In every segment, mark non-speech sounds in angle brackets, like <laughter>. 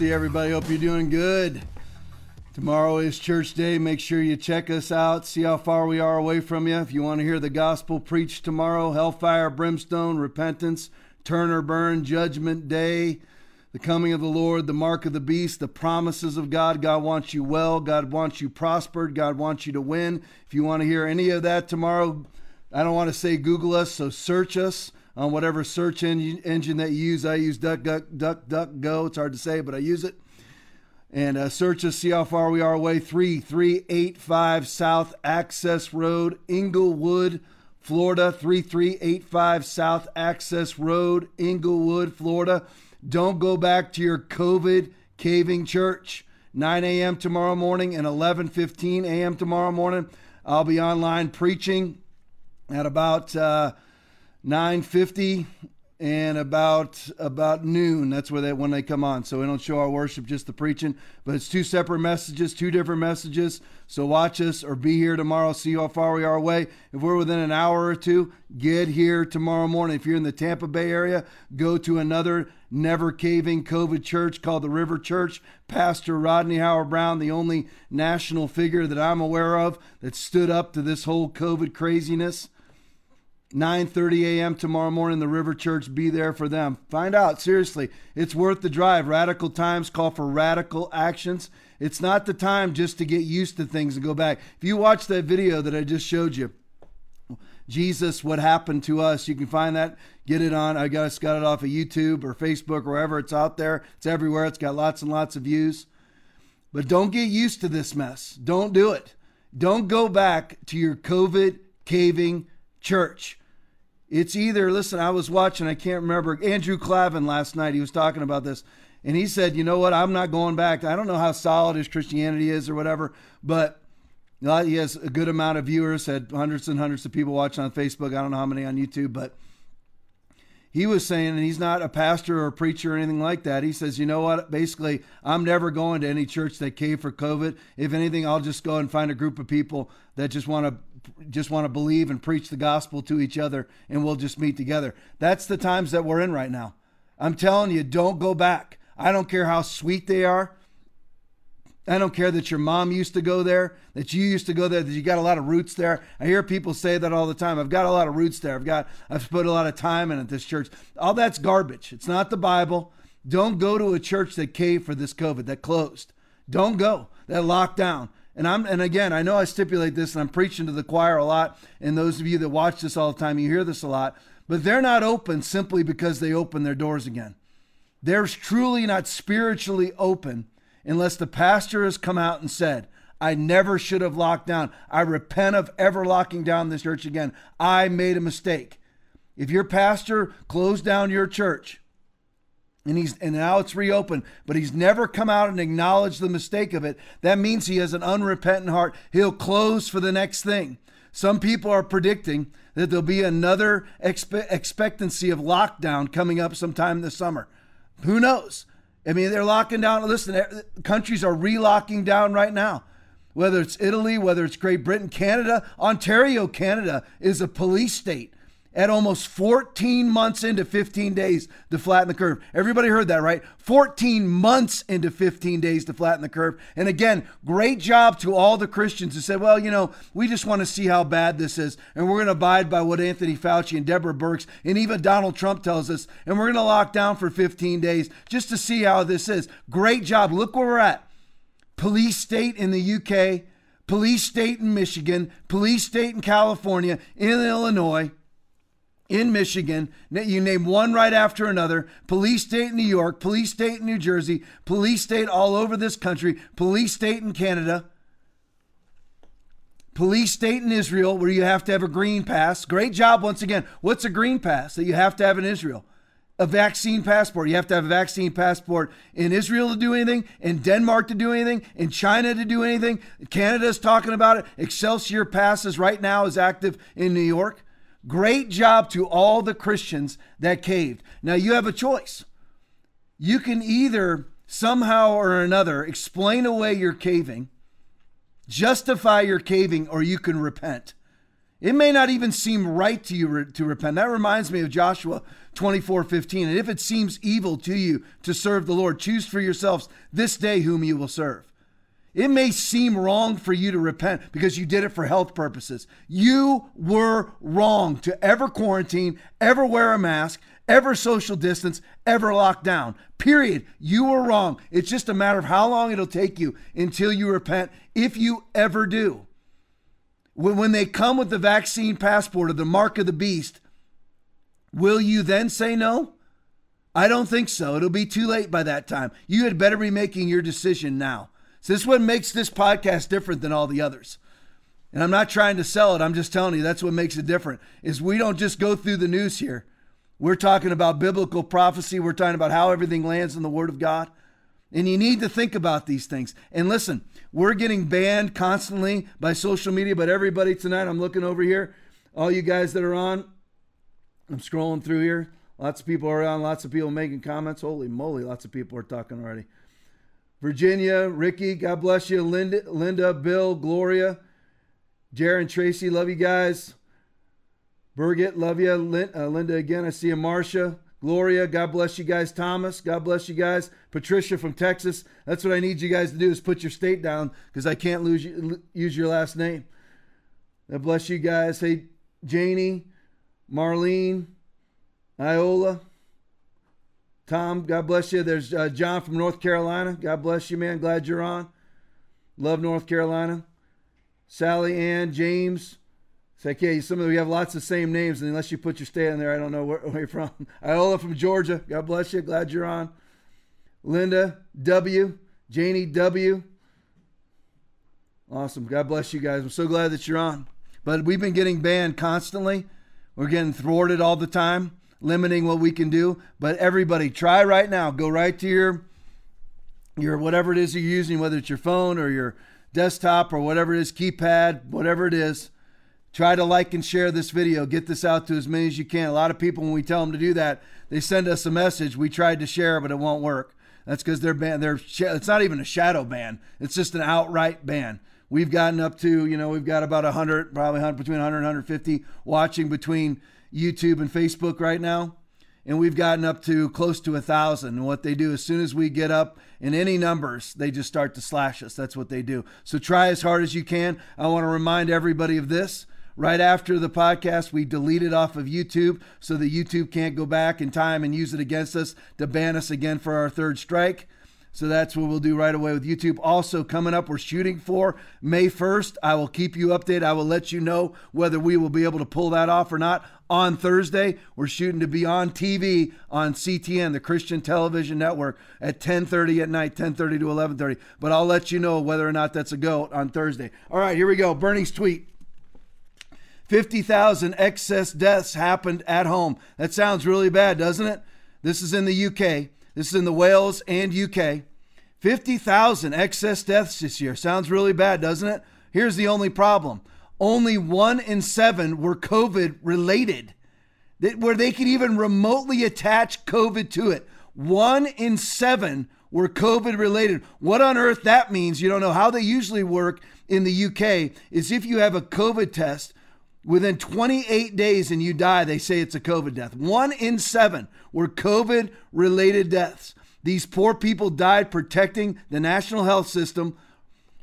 See everybody. Hope you're doing good. Tomorrow is church day. Make sure you check us out, see how far we are away from you. If you want to hear the gospel preached tomorrow, hellfire, brimstone, repentance, turn or burn, judgment day, the coming of the Lord, the mark of the beast, the promises of God. God wants you well. God wants you prospered. God wants you to win. If you want to hear any of that tomorrow, I don't want to say Google us, so search us on whatever search engine, engine that you use. I use Duck, Duck, Duck, Duck, Go. It's hard to say, but I use it. And uh, search us, see how far we are away. 3385 South Access Road, Englewood, Florida. 3385 South Access Road, Englewood, Florida. Don't go back to your COVID caving church. 9 a.m. tomorrow morning and 11:15 a.m. tomorrow morning. I'll be online preaching at about uh, 9:50 and about about noon. That's where they when they come on. So we don't show our worship, just the preaching. But it's two separate messages, two different messages. So watch us or be here tomorrow. See how far we are away. If we're within an hour or two, get here tomorrow morning. If you're in the Tampa Bay area, go to another never caving COVID church called the River Church. Pastor Rodney Howard-Browne, the only national figure that I'm aware of that stood up to this whole COVID craziness. 9:30 a.m. tomorrow morning the River Church be there for them. Find out seriously. It's worth the drive. Radical times call for radical actions. It's not the time just to get used to things and go back. If you watch that video that I just showed you, Jesus, what happened to us? You can find that. Get it on. I got got it off of YouTube or Facebook or wherever it's out there. It's everywhere. It's got lots and lots of views. But don't get used to this mess. Don't do it. Don't go back to your COVID caving church. It's either, listen, I was watching, I can't remember, Andrew Klavan last night. He was talking about this. And he said, you know what? I'm not going back. I don't know how solid his Christianity is or whatever, but he has a good amount of viewers, had hundreds and hundreds of people watching on Facebook. I don't know how many on YouTube, but he was saying, and he's not a pastor or a preacher or anything like that. He says, you know what? Basically, I'm never going to any church that caved for COVID. If anything, I'll just go and find a group of people that just want to just want to believe and preach the gospel to each other and we'll just meet together. That's the times that we're in right now. I'm telling you, don't go back. I don't care how sweet they are. I don't care that your mom used to go there, that you used to go there, that you got a lot of roots there. I hear people say that all the time. I've got a lot of roots there. I've got I've put a lot of time in at this church. All that's garbage. It's not the Bible. Don't go to a church that caved for this COVID, that closed. Don't go. That locked down. And I'm and again, I know I stipulate this and I'm preaching to the choir a lot, and those of you that watch this all the time, you hear this a lot, but they're not open simply because they open their doors again. They're truly not spiritually open unless the pastor has come out and said, I never should have locked down. I repent of ever locking down this church again. I made a mistake. If your pastor closed down your church, and he's and now it's reopened but he's never come out and acknowledged the mistake of it. That means he has an unrepentant heart. He'll close for the next thing. Some people are predicting that there'll be another expe- expectancy of lockdown coming up sometime this summer. Who knows? I mean they're locking down. Listen eh, countries are relocking down right now. Whether it's italy whether it's great britain canada ontario canada is a police state at almost 14 months into 15 days to flatten the curve. Everybody heard that, right? 14 months into 15 days to flatten the curve. And again, great job to all the Christians who said, well, you know, we just want to see how bad this is. And we're going to abide by what Anthony Fauci and Deborah Birx and even Donald Trump tells us. And we're going to lock down for 15 days just to see how this is. Great job. Look where we're at. Police state in the UK, police state in Michigan, police state in California, in Illinois in Michigan. You name one right after another. Police state in New York, police state in New Jersey, police state all over this country, police state in Canada, police state in Israel where you have to have a green pass. Great job once again. What's a green pass that you have to have in Israel? A vaccine passport. You have to have a vaccine passport in Israel to do anything, in Denmark to do anything, in China to do anything. Canada's talking about it. Excelsior passes right now is active in New York. Great job to all the Christians that caved. Now you have a choice. You can either somehow or another explain away your caving, justify your caving, or you can repent. It may not even seem right to you to repent. That reminds me of Joshua 24 15. And if it seems evil to you to serve the Lord, choose for yourselves this day whom you will serve. It may seem wrong for you to repent because you did it for health purposes. You were wrong to ever quarantine, ever wear a mask, ever social distance, ever lock down. Period. You were wrong. It's just a matter of how long it'll take you until you repent, if you ever do. When they come with the vaccine passport or the mark of the beast, will you then say no? I don't think so. It'll be too late by that time. You had better be making your decision now. So this is what makes this podcast different than all the others. And I'm not trying to sell it. I'm just telling you that's what makes it different. Is we don't just go through the news here. We're talking about biblical prophecy. We're talking about how everything lands in the Word of God. And you need to think about these things. And listen, we're getting banned constantly by social media, but everybody tonight, I'm looking over here, all you guys that are on, I'm scrolling through here. Lots of people are on, lots of people making comments. Holy moly, lots of people are talking already. Virginia, Ricky, God bless you. Linda, Linda, Bill, Gloria, Jared, and Tracy, love you guys. Birgit, love you. uh, Linda again, I see you. Marcia, Gloria, God bless you guys. Thomas, God bless you guys. Patricia from Texas. That's what I need you guys to do is put your state down because I can't lose you, use your last name. God bless you guys. Hey, Janie, Marlene, Iola. Tom, God bless you. There's uh, John from North Carolina. God bless you, man. Glad you're on. Love North Carolina. Sally Ann, James. It's like, yeah, some of you have lots of same names, and unless you put your state in there, I don't know where, <laughs> where you're from. Iola from Georgia. God bless you. Glad you're on. Linda W. Janie W. Awesome. God bless you guys. I'm so glad that you're on. But we've been getting banned constantly. We're getting thwarted all the time limiting what we can do. But everybody, try right now. Go right to your your whatever it is you're using, whether it's your phone or your desktop or whatever it is, keypad, whatever it is. Try to like and share this video. Get this out to as many as you can. A lot of people, when we tell them to do that, they send us a message. We tried to share, but it won't work. That's because they're ban. They're it's not even a shadow ban. It's just an outright ban. We've gotten up to you know we've got about 100, probably 100, between 100 and 150 watching between YouTube and Facebook right now. And we've gotten up to close to a thousand. And what they do, as soon as we get up in any numbers, they just start to slash us. That's what they do. So try as hard as you can. I want to remind everybody of this. Right after the podcast, we deleted off of YouTube so that YouTube can't go back in time and use it against us to ban us again for our third strike. So that's what we'll do right away with YouTube. Also, coming up, we're shooting for May 1st. I will keep you updated. I will let you know whether we will be able to pull that off or not. On Thursday, we're shooting to be on TV on CTN, the Christian Television Network, at 10:30 at night, 10:30 to 11:30. But I'll let you know whether or not that's a go on Thursday. All right, here we go. Bernie's tweet. 50,000 excess deaths happened at home. That sounds really bad, doesn't it? This is in the UK. This is in the Wales and UK. 50,000 excess deaths this year. Sounds really bad, doesn't it? Here's the only problem only one in seven were COVID related, that, where they could even remotely attach COVID to it. One in seven were COVID related. What on earth that means, you don't know. How they usually work in the UK is if you have a COVID test, within 28 days and you die, they say it's a COVID death. One in seven were COVID related deaths. These poor people died protecting the national health system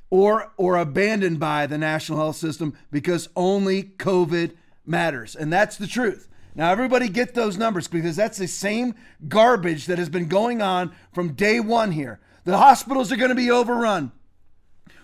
or or abandoned by the national health system because only COVID matters. And that's the truth. Now everybody get those numbers because that's the same garbage that has been going on from day 1 here. The hospitals are going to be overrun.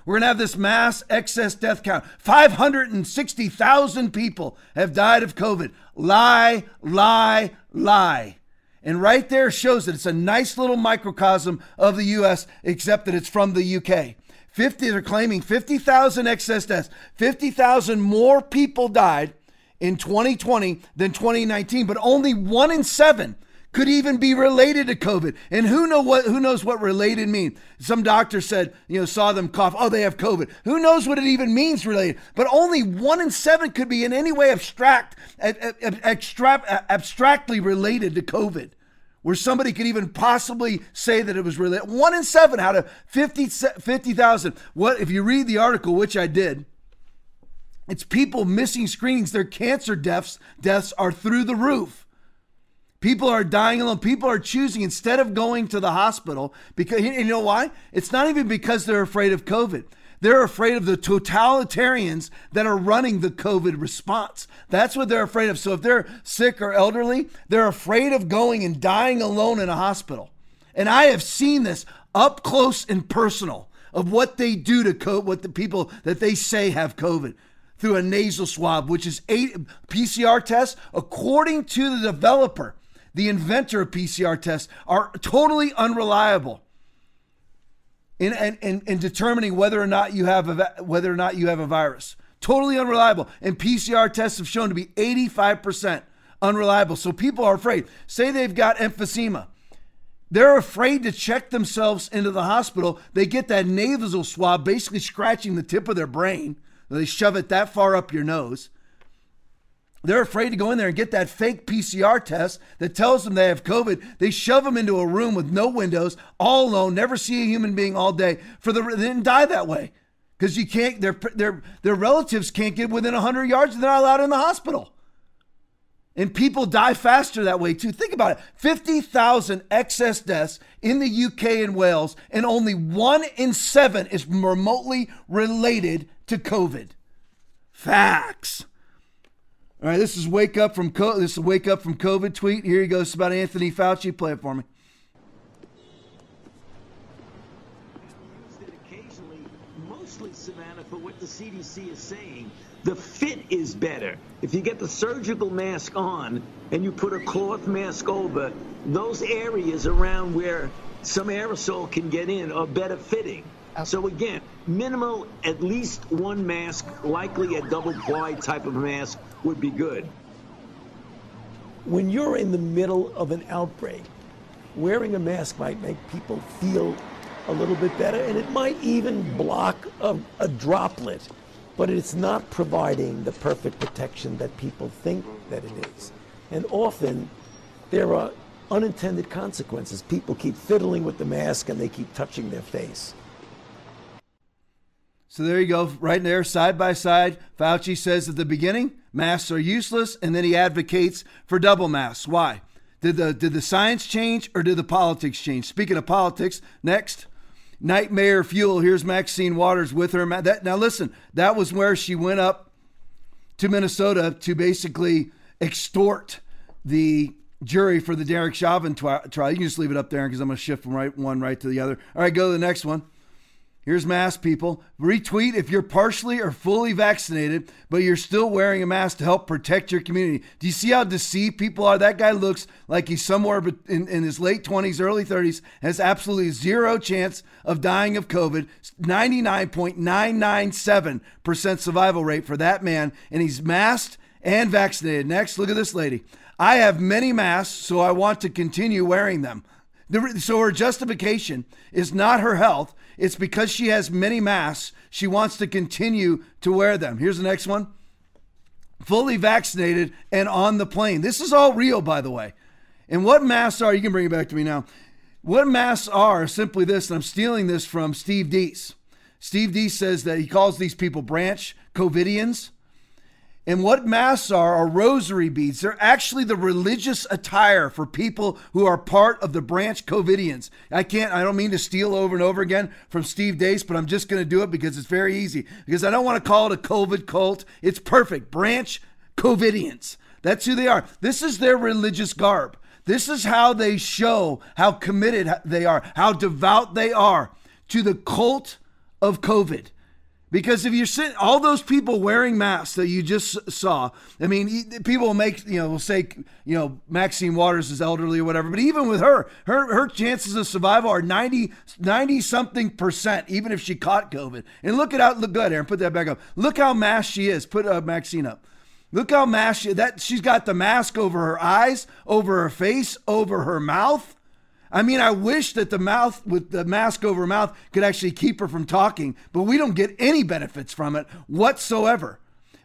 We're going to have this mass excess death count. 560,000 people have died of COVID. Lie, lie, lie. And right there shows that it's a nice little microcosm of the US, except that it's from the UK. 50, they're claiming 50,000 excess deaths. 50,000 more people died in 2020 than 2019, but only one in seven could even be related to COVID. And who know what who knows what related means? Some doctor said, you know, saw them cough, oh, they have COVID. Who knows what it even means related? But only one in seven could be in any way abstract, abstract abstractly related to COVID. Where somebody could even possibly say that it was related. One in seven out of 50,000. 50, what if you read the article, which I did, It's people missing screenings. Their cancer deaths deaths are through the roof. People are dying alone. People are choosing instead of going to the hospital because you know why? It's not even because they're afraid of COVID. They're afraid of the totalitarians that are running the COVID response. That's what they're afraid of. So if they're sick or elderly, they're afraid of going and dying alone in a hospital. And I have seen this up close and personal of what they do to COVID, what the people that they say have COVID through a nasal swab, which is eight PCR tests, according to the developer, the inventor of PCR tests, are totally unreliable in, in, in, determining whether or not you have a, whether or not you have a virus. Totally unreliable. And PCR tests have shown to be 85% unreliable. So people are afraid. Say they've got emphysema. They're afraid to check themselves into the hospital. They get that nasal swab, basically scratching the tip of their brain. They shove it that far up your nose. They're afraid to go in there and get that fake PCR test that tells them they have COVID. They shove them into a room with no windows, all alone, never see a human being all day. For the they didn't die that way because you can't. Their their their relatives can't get within hundred yards. And they're not allowed in the hospital. And people die faster that way too. Think about it 50,000 excess deaths in the UK and Wales, and only one in seven is remotely related to COVID. Facts. All right, this is wake up from Co- this is wake up from COVID tweet. Here he goes it's about Anthony Fauci. Play it for me. Occasionally, mostly Savannah for what the CDC is saying. The fit is better. If you get the surgical mask on and you put a cloth mask over, those areas around where some aerosol can get in are better fitting. So again, minimal, at least one mask, likely a double ply type of mask would be good. When you're in the middle of an outbreak, wearing a mask might make people feel a little bit better, and it might even block a, a droplet, but it's not providing the perfect protection that people think that it is. And often there are unintended consequences. People keep fiddling with the mask and they keep touching their face. So there you go, right there, side by side. Fauci says at the beginning, masks are useless, and then he advocates for double masks. Why? Did the did the science change or did the politics change? Speaking of politics, next, nightmare fuel. Here's Maxine Waters with her. That, now listen, that was where she went up to Minnesota to basically extort the jury for the Derek Chauvin trial. You can just leave it up there because I'm going to shift from right one right to the other. All right, go to the next one. Here's mask people. Retweet if you're partially or fully vaccinated, but you're still wearing a mask to help protect your community. Do you see how deceived people are? That guy looks like he's somewhere in, in his late 20s, early 30s, has absolutely zero chance of dying of COVID. 99.997% survival rate for that man, and he's masked and vaccinated. Next, look at this lady. I have many masks, so I want to continue wearing them. So her justification is not her health. It's because she has many masks. She wants to continue to wear them. Here's the next one fully vaccinated and on the plane. This is all real, by the way. And what masks are, you can bring it back to me now. What masks are simply this, and I'm stealing this from Steve Deace. Steve Deace says that he calls these people branch COVIDians. And what masks are are rosary beads. They're actually the religious attire for people who are part of the branch COVIDians. I can't, I don't mean to steal over and over again from Steve Deace, but I'm just going to do it because it's very easy. Because I don't want to call it a COVID cult. It's perfect. Branch COVIDians. That's who they are. This is their religious garb. This is how they show how committed they are, how devout they are to the cult of COVID. Because if you're sitting, all those people wearing masks that you just saw, I mean, people make, you know, will say, you know, Maxine Waters is elderly or whatever, but even with her, her, her chances of survival are 90, 90 something percent, even if she caught COVID. And look at how, look good, Aaron, put that back up. Look how masked she is. Put uh, Maxine up. Look how masked she, that she's got the mask over her eyes, over her face, over her mouth. I mean, I wish that the mouth with the mask over mouth could actually keep her from talking, but we don't get any benefits from it whatsoever.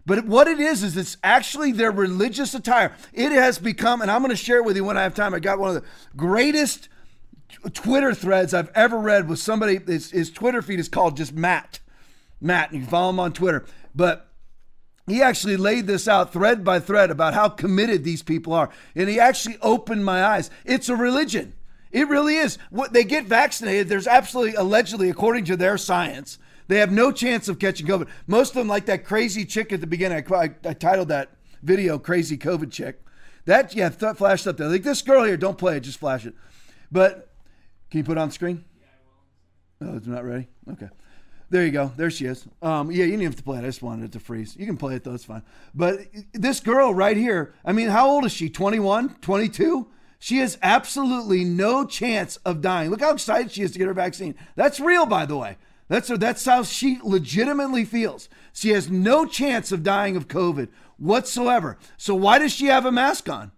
But what it is, is it's actually their religious attire. It has become, and I'm going to share it with you when I have time. I got one of the greatest Twitter threads I've ever read with somebody. His, his Twitter feed is called just Matt. Matt, you can follow him on Twitter. But he actually laid this out thread by thread about how committed these people are. And he actually opened my eyes. It's a religion. It really is. What they get vaccinated, there's absolutely allegedly, according to their science, they have no chance of catching COVID. Most of them, like that crazy chick at the beginning, I, I, I titled that video "Crazy COVID Chick." That yeah, th- flashed up there. Like this girl here, don't play it, just flash it. But can you put it on screen? Oh, it's not ready. Okay. There you go. There she is. Um, yeah, you didn't have to play it. I just wanted it to freeze. You can play it though. It's fine. But this girl right here, I mean, how old is she? 21, 22? She has absolutely no chance of dying. Look how excited she is to get her vaccine. That's real, by the way. That's, that's how she legitimately feels. She has no chance of dying of COVID whatsoever. So why does she have a mask on?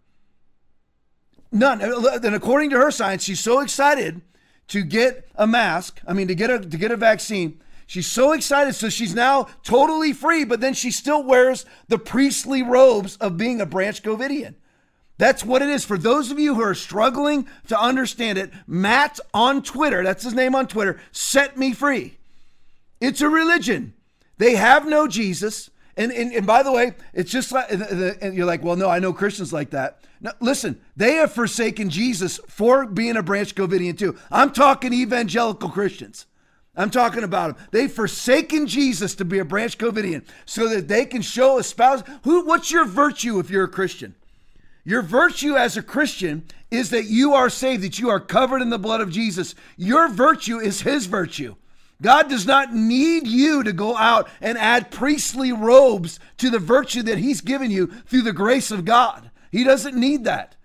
None. And according to her science, she's so excited to get a mask. I mean, to get a to get a vaccine. She's so excited, so she's now totally free. But then she still wears the priestly robes of being a branch Covidian. That's what it is. For those of you who are struggling to understand it, Matt on Twitter, that's his name on Twitter, set me free. It's a religion. They have no Jesus. And, and, and by the way, it's just like, and you're like, well, no, I know Christians like that. Now, listen, they have forsaken Jesus for being a branch Covidian too. I'm talking evangelical Christians. I'm talking about them. They've forsaken Jesus to be a branch Covidian so that they can show a spouse. Who, what's your virtue if you're a Christian? Your virtue as a Christian is that you are saved, that you are covered in the blood of Jesus. Your virtue is his virtue. God does not need you to go out and add priestly robes to the virtue that He's given you through the grace of God. He doesn't need that.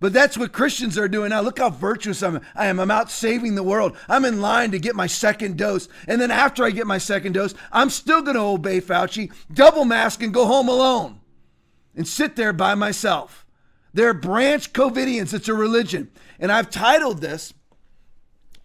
But that's what Christians are doing now. Look how virtuous I am. I am. I'm out saving the world. I'm in line to get my second dose. And then after I get my second dose, I'm still going to obey Fauci, double mask, and go home alone and sit there by myself. They're branch COVIDians. It's a religion. And I've titled this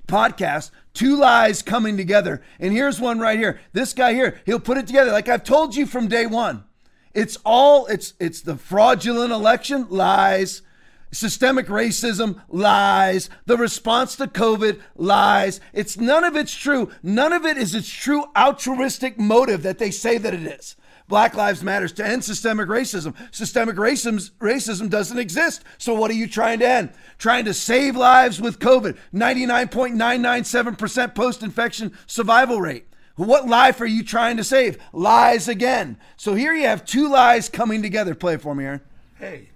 podcast, Two Lies Coming Together. And here's one right here. This guy here, he'll put it together. Like I've told you from day one. It's all, it's it's the fraudulent election, lies. Systemic racism, lies. The response to COVID, lies. It's none of it's true. None of it is its true altruistic motive that they say that it is. Black Lives Matters to end systemic racism. Systemic racism, racism doesn't exist. So what are you trying to end? Trying to save lives with COVID. 99.997% post-infection survival rate. What life are you trying to save? Lies again. So here you have two lies coming together. Play it for me, Aaron. Hey,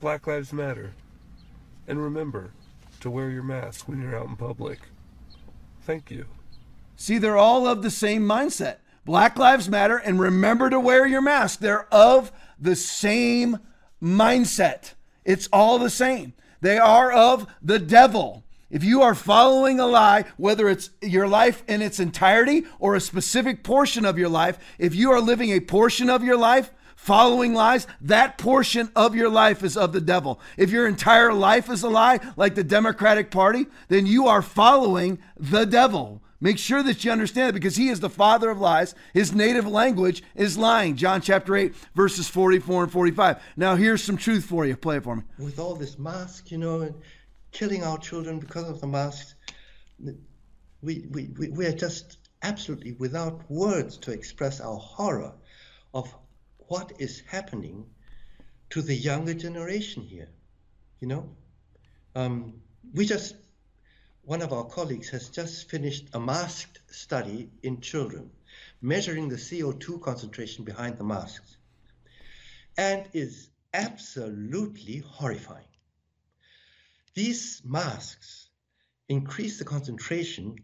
Black Lives Matter. And remember to wear your mask when you're out in public. Thank you. See, they're all of the same mindset. Black Lives Matter and remember to wear your mask. They're of the same mindset. It's all the same. They are of the devil. If you are following a lie, whether it's your life in its entirety or a specific portion of your life, if you are living a portion of your life following lies, that portion of your life is of the devil. If your entire life is a lie, like the Democratic Party, then you are following the devil. Make sure that you understand it because he is the father of lies. His native language is lying. John chapter 8, verses 44 and 45. Now, here's some truth for you. Play it for me. With all this mask, you know, and killing our children because of the masks, we, we, we, we are just absolutely without words to express our horror of what is happening to the younger generation here. You know, um, we just one of our colleagues has just finished a masked study in children, measuring the CO2 concentration behind the masks, and is absolutely horrifying. These masks increase the concentration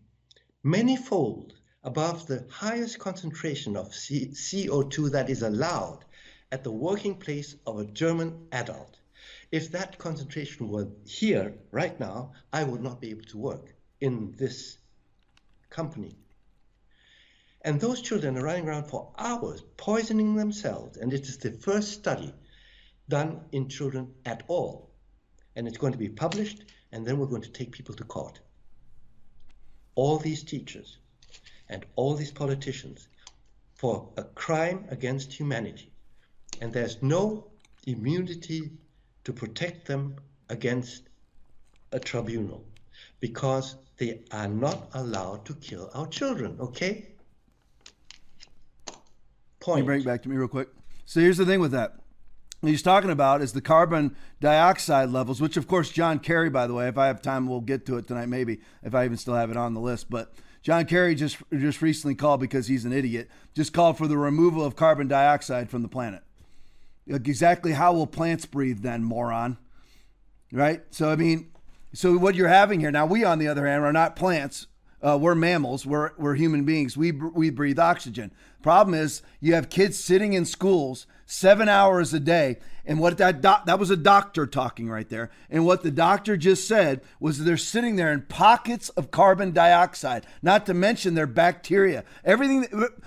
manyfold above the highest concentration of C CO2 that is allowed at the working place of a German adult. If that concentration were here right now, I would not be able to work in this company. And those children are running around for hours poisoning themselves. And it is the first study done in children at all. And it's going to be published, and then we're going to take people to court. All these teachers and all these politicians for a crime against humanity. And there's no immunity to protect them against a tribunal because they are not allowed to kill our children, okay? Point. Can you bring it back to me real quick? So here's the thing with that. What he's talking about is the carbon dioxide levels, which of course John Kerry, by the way, if I have time, we'll get to it tonight, maybe if I even still have it on the list. But John Kerry just just recently called because he's an idiot. Just called for the removal of carbon dioxide from the planet. Like exactly how will plants breathe then, moron? Right. So I mean, so what you're having here now, we on the other hand are not plants. Uh, we're mammals. We're, we're human beings. We, we breathe oxygen. Problem is, you have kids sitting in schools seven hours a day. And what that doc, that was a doctor talking right there. And what the doctor just said was they're sitting there in pockets of carbon dioxide, not to mention their bacteria. Everything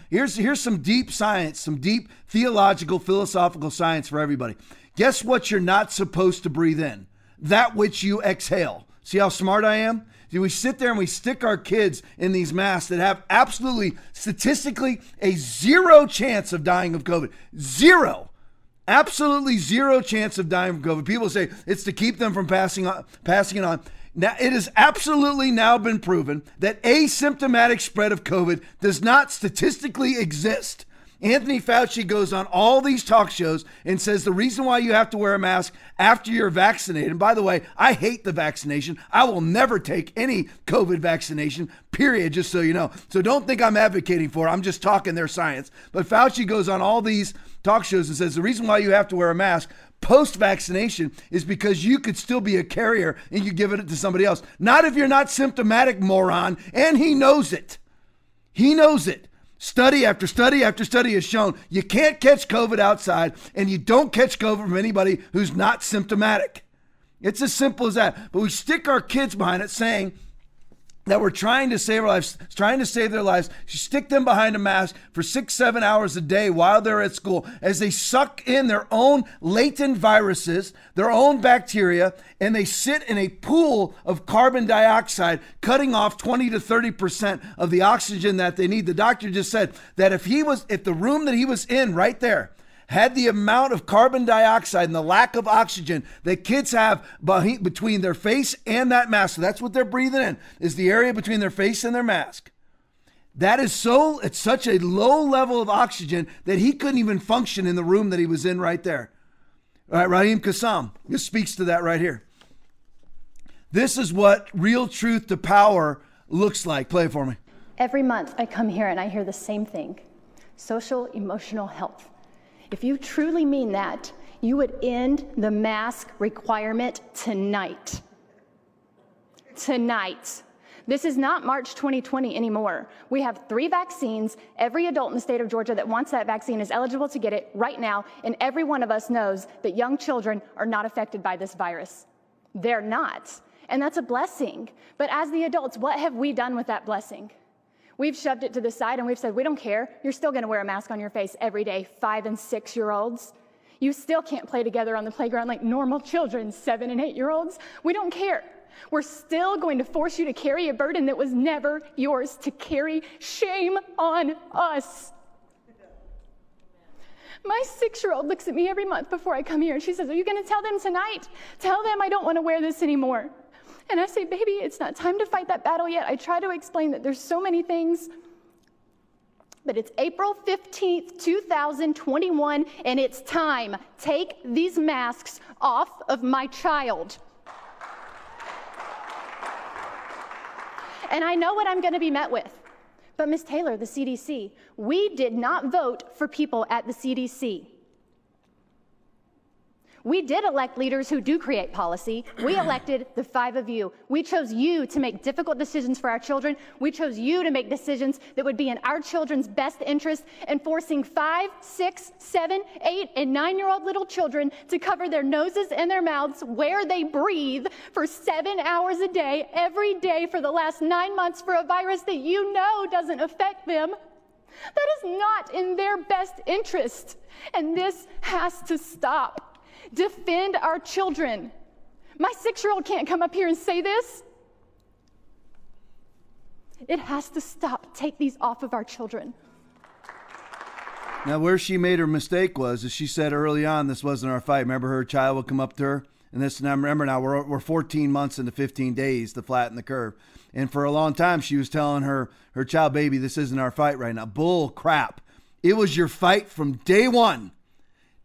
here's here's some deep science, some deep theological, philosophical science for everybody. Guess what you're not supposed to breathe in? That which you exhale. See how smart I am? Do we sit there and we stick our kids in these masks that have absolutely statistically a zero chance of dying of COVID? Zero. Absolutely zero chance of dying from COVID. People say it's to keep them from passing on, passing it on. Now, it has absolutely now been proven that asymptomatic spread of COVID does not statistically exist. Anthony Fauci goes on all these talk shows and says the reason why you have to wear a mask after you're vaccinated. And by the way, I hate the vaccination. I will never take any COVID vaccination, period, just so you know. So don't think I'm advocating for it. I'm just talking their science. But Fauci goes on all these talk shows and says the reason why you have to wear a mask post vaccination is because you could still be a carrier and you give it to somebody else. Not if you're not symptomatic, moron. And he knows it. He knows it. Study after study after study has shown you can't catch COVID outside and you don't catch COVID from anybody who's not symptomatic. It's as simple as that. But we stick our kids behind it saying, that were trying to save our lives, trying to save their lives. You stick them behind a mask for six, seven hours a day while they're at school as they suck in their own latent viruses, their own bacteria, and they sit in a pool of carbon dioxide, cutting off 20 to 30% of the oxygen that they need. The doctor just said that if he was, if the room that he was in right there, had the amount of carbon dioxide and the lack of oxygen that kids have between their face and that mask. So that's what they're breathing in is the area between their face and their mask. That is so it's such a low level of oxygen that he couldn't even function in the room that he was in right there. All right, Raheem Kassam. This speaks to that right here. This is what real truth to power looks like. Play it for me. Every month I come here and I hear the same thing social emotional health. If you truly mean that, you would end the mask requirement tonight. Tonight. This is not March 2020 anymore. We have three vaccines. Every adult in the state of Georgia that wants that vaccine is eligible to get it right now, and every one of us knows that young children are not affected by this virus. They're not. And that's a blessing. But as the adults, what have we done with that blessing? We've shoved it to the side and we've said, we don't care. You're still going to wear a mask on your face every day, five and six year olds. You still can't play together on the playground like normal children, seven and eight year olds. We don't care. We're still going to force you to carry a burden that was never yours to carry. Shame on us. My six year old looks at me every month before I come here and she says, Are you going to tell them tonight? Tell them I don't want to wear this anymore. And I say, baby, it's not time to fight that battle yet. I try to explain that there's so many things. But it's April 15th, 2021, and it's time. Take these masks off of my child. And I know what I'm going to be met with. But, Ms. Taylor, the CDC, we did not vote for people at the CDC. We did elect leaders who do create policy. We <clears throat> elected the five of you. We chose you to make difficult decisions for our children. We chose you to make decisions that would be in our children's best interest and forcing five, six, seven, eight, and nine year old little children to cover their noses and their mouths where they breathe for seven hours a day, every day for the last nine months for a virus that you know doesn't affect them. That is not in their best interest. And this has to stop. Defend our children. My six year old can't come up here and say this. It has to stop. Take these off of our children. Now, where she made her mistake was, as she said early on, this wasn't our fight. Remember, her child would come up to her, and this. And I remember now we're we're 14 months into 15 days to flatten the curve. And for a long time, she was telling her her child, "Baby, this isn't our fight right now." Bull crap! It was your fight from day one.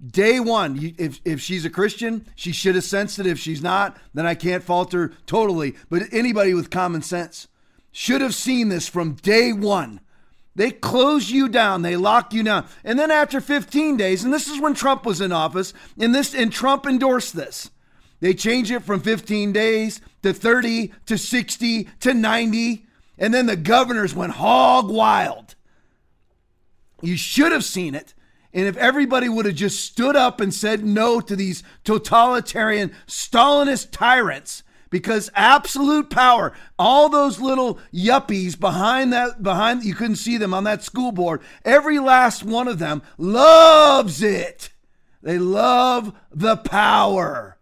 Day one, you, if, if she's a Christian, she should have sensed it. If she's not, then I can't fault her totally. But anybody with common sense should have seen this from day one. They close you down, they lock you down. And then after 15 days, and this is when Trump was in office, and this and Trump endorsed this. They change it from 15 days to 30 to 60 to 90, and then the governors went hog wild. You should have seen it. And if everybody would have just stood up and said no to these totalitarian Stalinist tyrants, because absolute power, all those little yuppies behind that, behind, you couldn't see them on that school board, every last one of them loves it. They love the power.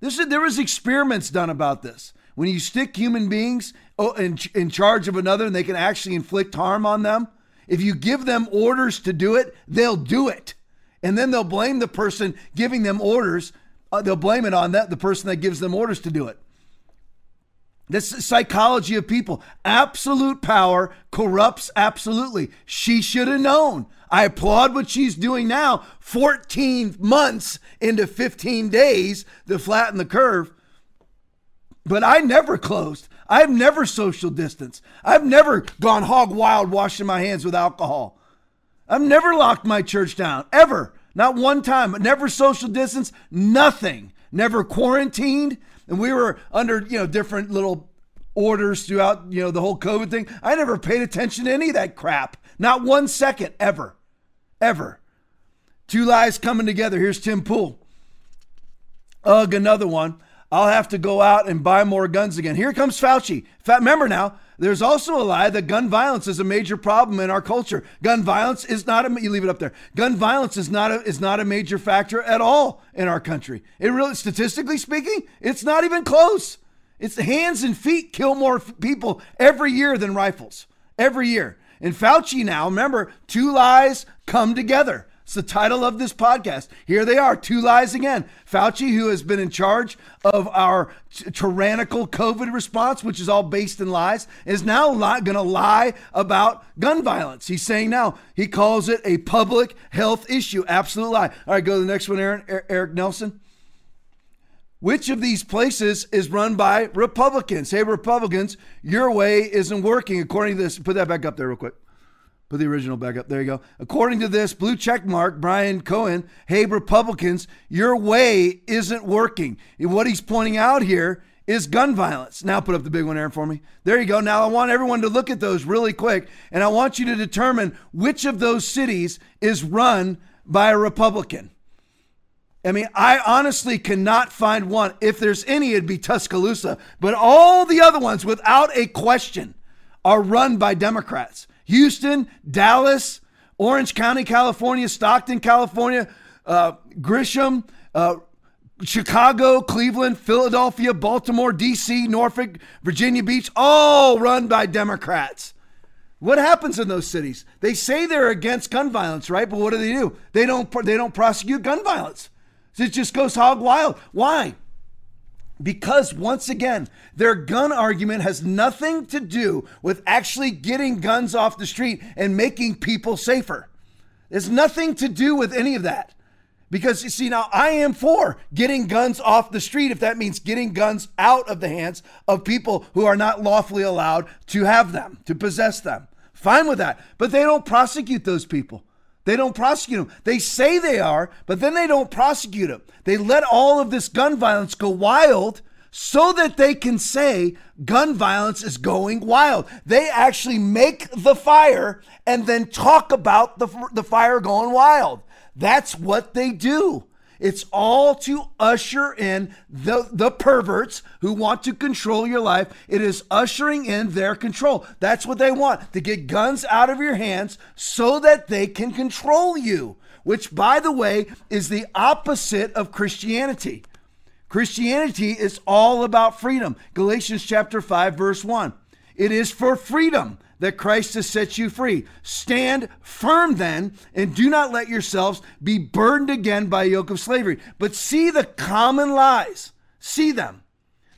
This is, there was experiments done about this. When you stick human beings oh, in, in charge of another and they can actually inflict harm on them, if you give them orders to do it, they'll do it. And then they'll blame the person giving them orders. Uh, they'll blame it on that the person that gives them orders to do it. This is psychology of people. Absolute power corrupts absolutely. She should have known. I applaud what she's doing now, 14 months into 15 days to flatten the curve. But I never closed. I've never social distanced. I've never gone hog wild washing my hands with alcohol. I've never locked my church down, ever. Not one time. Never social distance, nothing. Never quarantined. And we were under, you know, different little orders throughout, you know, the whole COVID thing. I never paid attention to any of that crap. Not one second, ever. Ever. Two lies coming together. Here's Tim Pool. Ugh, another one. I'll have to go out and buy more guns again. Here comes Fauci. Remember now, there's also a lie that gun violence is a major problem in our culture. Gun violence is not a you leave it up there. Gun violence is not a is not a major factor at all in our country. It really statistically speaking, it's not even close. It's hands and feet kill more people every year than rifles. Every year. And Fauci now, remember, two lies come together. It's the title of this podcast. Here they are, two lies again. Fauci, who has been in charge of our t- tyrannical COVID response, which is all based in lies, is now li- going to lie about gun violence. He's saying now he calls it a public health issue. Absolute lie. All right, go to the next one, Aaron, Eric Nelson. Which of these places is run by Republicans? Hey, Republicans, your way isn't working according to this. Put that back up there real quick. Put the original back up. There you go. According to this blue check mark, Brian Cohen, hey, Republicans, your way isn't working. And what he's pointing out here is gun violence. Now put up the big one, Aaron, for me. There you go. Now I want everyone to look at those really quick, and I want you to determine which of those cities is run by a Republican. I mean, I honestly cannot find one. If there's any, it'd be Tuscaloosa. But all the other ones, without a question, are run by Democrats. Houston, Dallas, Orange County, California, Stockton, California, uh, Grisham, uh, Chicago, Cleveland, Philadelphia, Baltimore, D.C., Norfolk, Virginia Beach, all run by Democrats. What happens in those cities? They say they're against gun violence, right? But what do they do? They don't. They don't prosecute gun violence. It just goes hog wild. Why? Because once again, their gun argument has nothing to do with actually getting guns off the street and making people safer. There's nothing to do with any of that. Because you see, now I am for getting guns off the street if that means getting guns out of the hands of people who are not lawfully allowed to have them, to possess them. Fine with that. But they don't prosecute those people. They don't prosecute them. They say they are, but then they don't prosecute them. They let all of this gun violence go wild so that they can say gun violence is going wild. They actually make the fire and then talk about the, the fire going wild. That's what they do. It's all to usher in the, the perverts who want to control your life. It is ushering in their control. That's what they want to get guns out of your hands so that they can control you, which, by the way, is the opposite of Christianity. Christianity is all about freedom. Galatians chapter 5 verse 1. It is for freedom that Christ has set you free. Stand firm then, and do not let yourselves be burdened again by a yoke of slavery. But see the common lies. See them.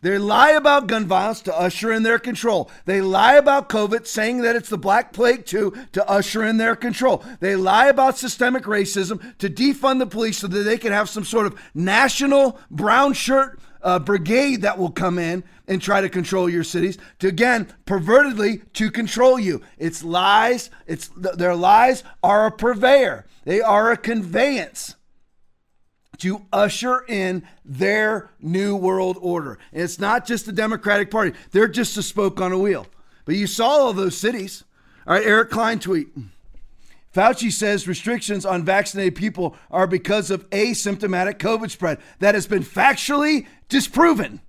They lie about gun violence to usher in their control. They lie about COVID, saying that it's the Black Plague too, to usher in their control. They lie about systemic racism to defund the police so that they can have some sort of national brown shirt uh, brigade that will come in and try to control your cities. To again, pervertedly to control you. It's lies. It's their lies are a purveyor. They are a conveyance to usher in their new world order. And it's not just the Democratic Party, they're just a spoke on a wheel. But you saw all those cities. All right, Eric Klein tweet. Fauci says restrictions on vaccinated people are because of asymptomatic COVID spread. That has been factually disproven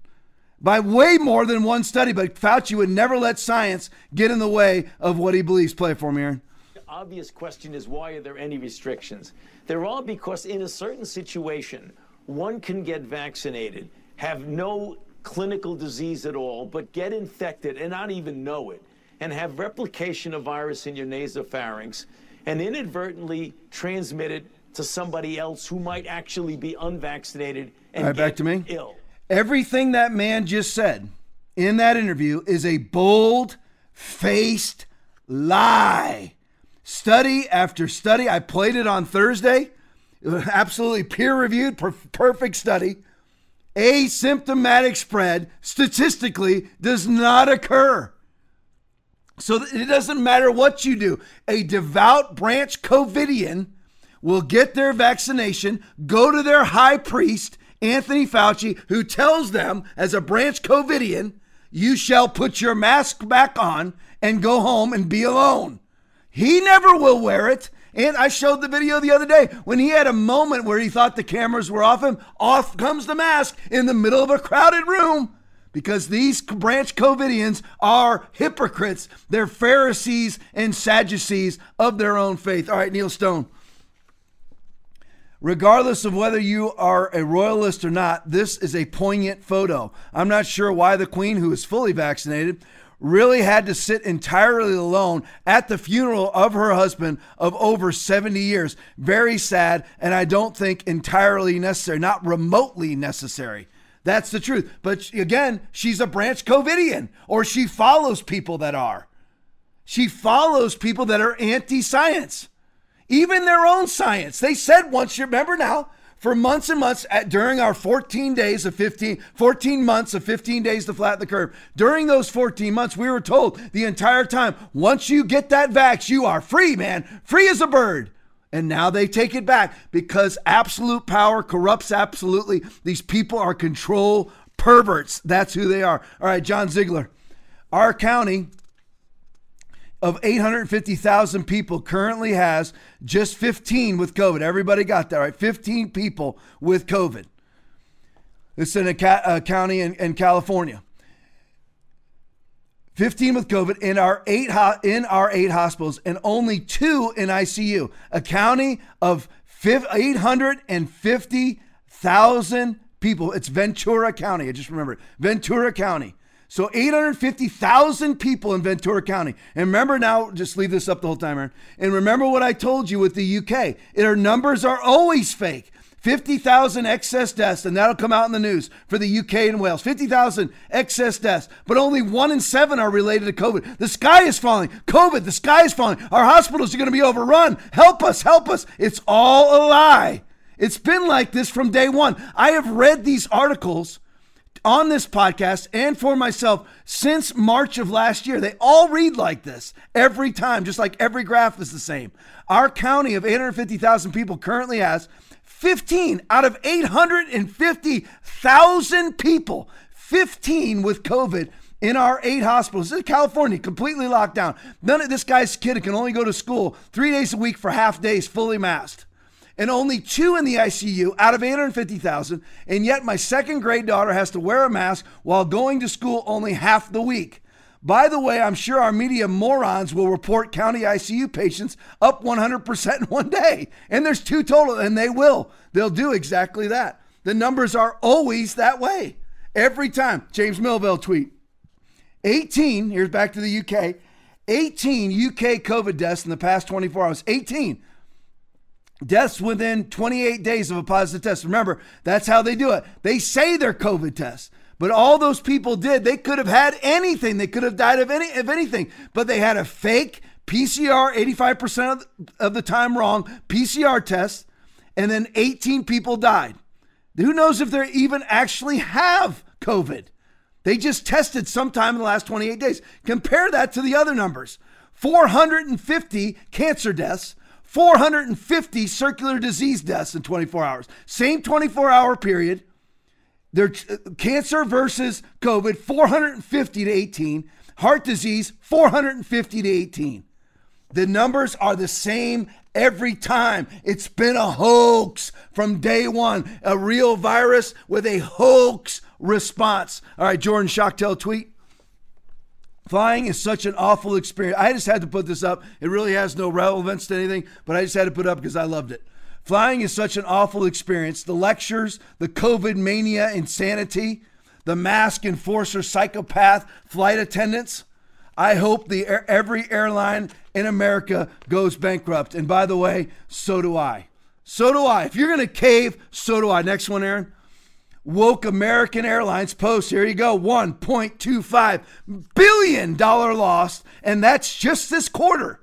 by way more than one study, but Fauci would never let science get in the way of what he believes. Play for me, Aaron. The obvious question is why are there any restrictions? They're all because in a certain situation, one can get vaccinated, have no clinical disease at all, but get infected and not even know it, and have replication of virus in your nasopharynx, and inadvertently transmit it to somebody else who might actually be unvaccinated and right, back to me. ill. Everything that man just said in that interview is a bold faced lie. Study after study. I played it on Thursday. <laughs> Absolutely peer reviewed, per- perfect study. Asymptomatic spread statistically does not occur. So it doesn't matter what you do. A devout branch COVIDian will get their vaccination, go to their high priest, Anthony Fauci, who tells them, as a branch COVIDian, you shall put your mask back on and go home and be alone. He never will wear it. And I showed the video the other day when he had a moment where he thought the cameras were off him. Off comes the mask in the middle of a crowded room because these branch COVIDians are hypocrites. They're Pharisees and Sadducees of their own faith. All right, Neil Stone. Regardless of whether you are a royalist or not, this is a poignant photo. I'm not sure why the Queen, who is fully vaccinated, really had to sit entirely alone at the funeral of her husband of over 70 years. Very sad, and I don't think entirely necessary, not remotely necessary. That's the truth. But again, she's a branch COVIDian, or she follows people that are. She follows people that are anti science, even their own science. They said once, you remember now, for months and months at, during our 14 days of 15, 14 months of 15 days to flatten the curve. During those 14 months, we were told the entire time, once you get that vax, you are free, man, free as a bird. And now they take it back because absolute power corrupts absolutely. These people are control perverts. That's who they are. All right, John Ziegler. Our county of 850,000 people currently has just 15 with COVID. Everybody got that, right? 15 people with COVID. It's in a, ca- a county in, in, California. 15 with COVID in our eight ho- in our eight hospitals, and only two in ICU. A county of 850,000 people. It's Ventura County. I just remembered Ventura County. So 850,000 people in Ventura County. And remember now, just leave this up the whole time, Aaron. And remember what I told you with the UK. Our numbers are always fake. 50,000 excess deaths, and that'll come out in the news for the UK and Wales. 50,000 excess deaths, but only one in seven are related to COVID. The sky is falling. COVID, the sky is falling. Our hospitals are going to be overrun. Help us, help us. It's all a lie. It's been like this from day one. I have read these articles on this podcast and for myself since March of last year. They all read like this every time, just like every graph is the same. Our county of 850,000 people currently has 15 out of 850,000 people, 15 with COVID in our eight hospitals. This is California, completely locked down. None of this guy's kid can only go to school three days a week for half days, fully masked and only two in the ICU out of 850,000. And yet, my second grade daughter has to wear a mask while going to school only half the week. By the way, I'm sure our media morons will report county ICU patients up 100% in one day. And there's two total, and they will. They'll do exactly that. The numbers are always that way. Every time. James Melville tweet 18, here's back to the UK 18 UK COVID deaths in the past 24 hours. 18. Deaths within 28 days of a positive test. Remember, that's how they do it. They say they're COVID tests. But all those people did, they could have had anything. They could have died of any of anything. But they had a fake PCR, 85% of the time wrong, PCR test, and then 18 people died. Who knows if they even actually have COVID? They just tested sometime in the last 28 days. Compare that to the other numbers 450 cancer deaths, 450 circular disease deaths in 24 hours. Same 24 hour period. Their cancer versus COVID, 450 to 18. Heart disease, 450 to 18. The numbers are the same every time. It's been a hoax from day one. A real virus with a hoax response. All right, Jordan Schachtel tweet. Flying is such an awful experience. I just had to put this up. It really has no relevance to anything, but I just had to put it up because I loved it. Flying is such an awful experience. The lectures, the COVID mania insanity, the mask enforcer psychopath flight attendants. I hope the every airline in America goes bankrupt. And by the way, so do I. So do I. If you're going to cave, so do I. Next one, Aaron. Woke American Airlines post, here you go, $1.25 billion loss, and that's just this quarter.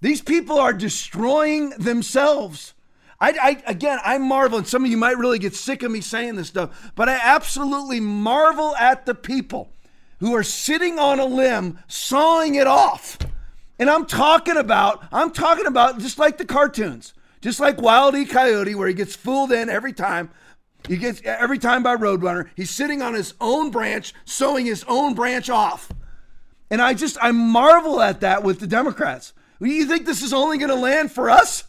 These people are destroying themselves. I, I, again, I marvel, and some of you might really get sick of me saying this stuff, but I absolutely marvel at the people who are sitting on a limb, sawing it off. And I'm talking about, I'm talking about just like the cartoons, just like Wile E. Coyote, where he gets fooled in every time. He gets every time by Roadrunner. He's sitting on his own branch, sewing his own branch off. And I just I marvel at that with the Democrats. You think this is only going to land for us?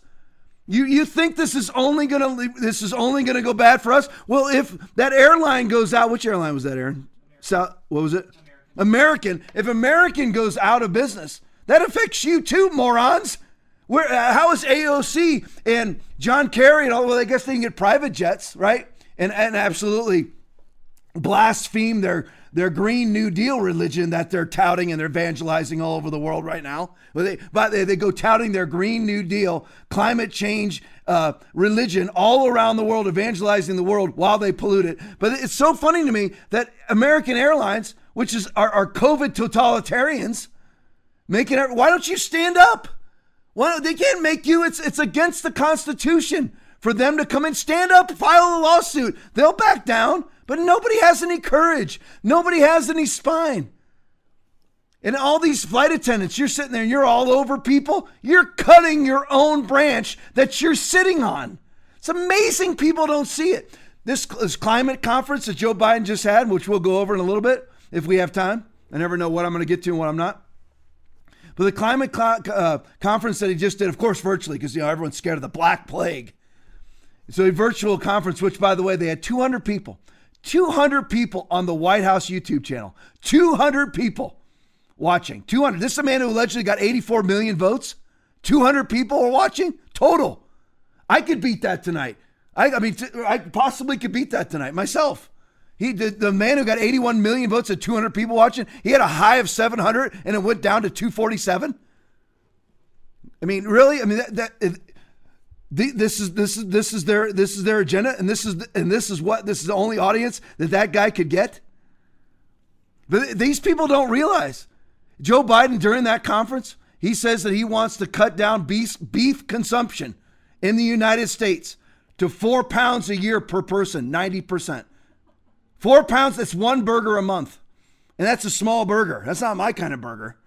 You you think this is only to this is only to go bad for us? Well, if that airline goes out, which airline was that, Aaron? South, what was it? American. American. If American goes out of business, that affects you too, morons. Where uh, how is AOC and John Kerry and all? Well, I guess they can get private jets, right? and, and absolutely blaspheme their their Green New Deal religion that they're touting and they're evangelizing all over the world right now. But they, but they, they go touting their Green New Deal, climate change uh, religion all around the world, evangelizing the world while they pollute it. But it's so funny to me that American Airlines, which is our, our COVID totalitarians, making it. Why don't you stand up? Why they can't make you. It's it's against the Constitution for them to come and stand up, file a lawsuit. They'll back down, but nobody has any courage. Nobody has any spine. And all these flight attendants, you're sitting there you're all over people. You're cutting your own branch that you're sitting on. It's amazing people don't see it. This, this climate conference that Joe Biden just had, which we'll go over in a little bit if we have time. I never know what I'm going to get to and what I'm not. But the climate uh, conference that he just did, of course, virtually, because you know everyone's scared of the black plague. So a virtual conference, which by the way, they had 200 people, 200 people on the White House YouTube channel, 200 people watching. 200. This is a man who allegedly got 84 million votes. 200 people are watching total. I could beat that tonight. I, I mean, I possibly could beat that tonight myself. He the, the man who got 81 million votes at 200 people watching. He had a high of 700 and it went down to 247. I mean, really? I mean, that, that this is this is this is their this is their agenda, and this is and this is what this is the only audience that that guy could get. But these people don't realize Joe Biden during that conference he says that he wants to cut down beef beef consumption in the United States to four pounds a year per person, ninety percent. Four pounds. That's one burger a month, and that's a small burger. That's not my kind of burger.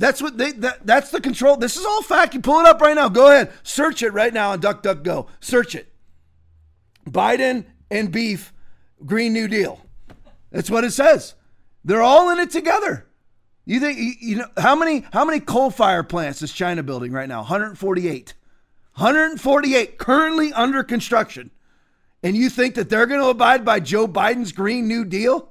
That's what they that, that's the control. This is all fact. You pull it up right now. Go ahead. Search it right now on DuckDuckGo. Search it. Biden and beef, Green New Deal. That's what it says. They're all in it together. You think you know how many how many coal fire plants is China building right now? 148. 148 currently under construction. And you think that they're going to abide by Joe Biden's Green New Deal?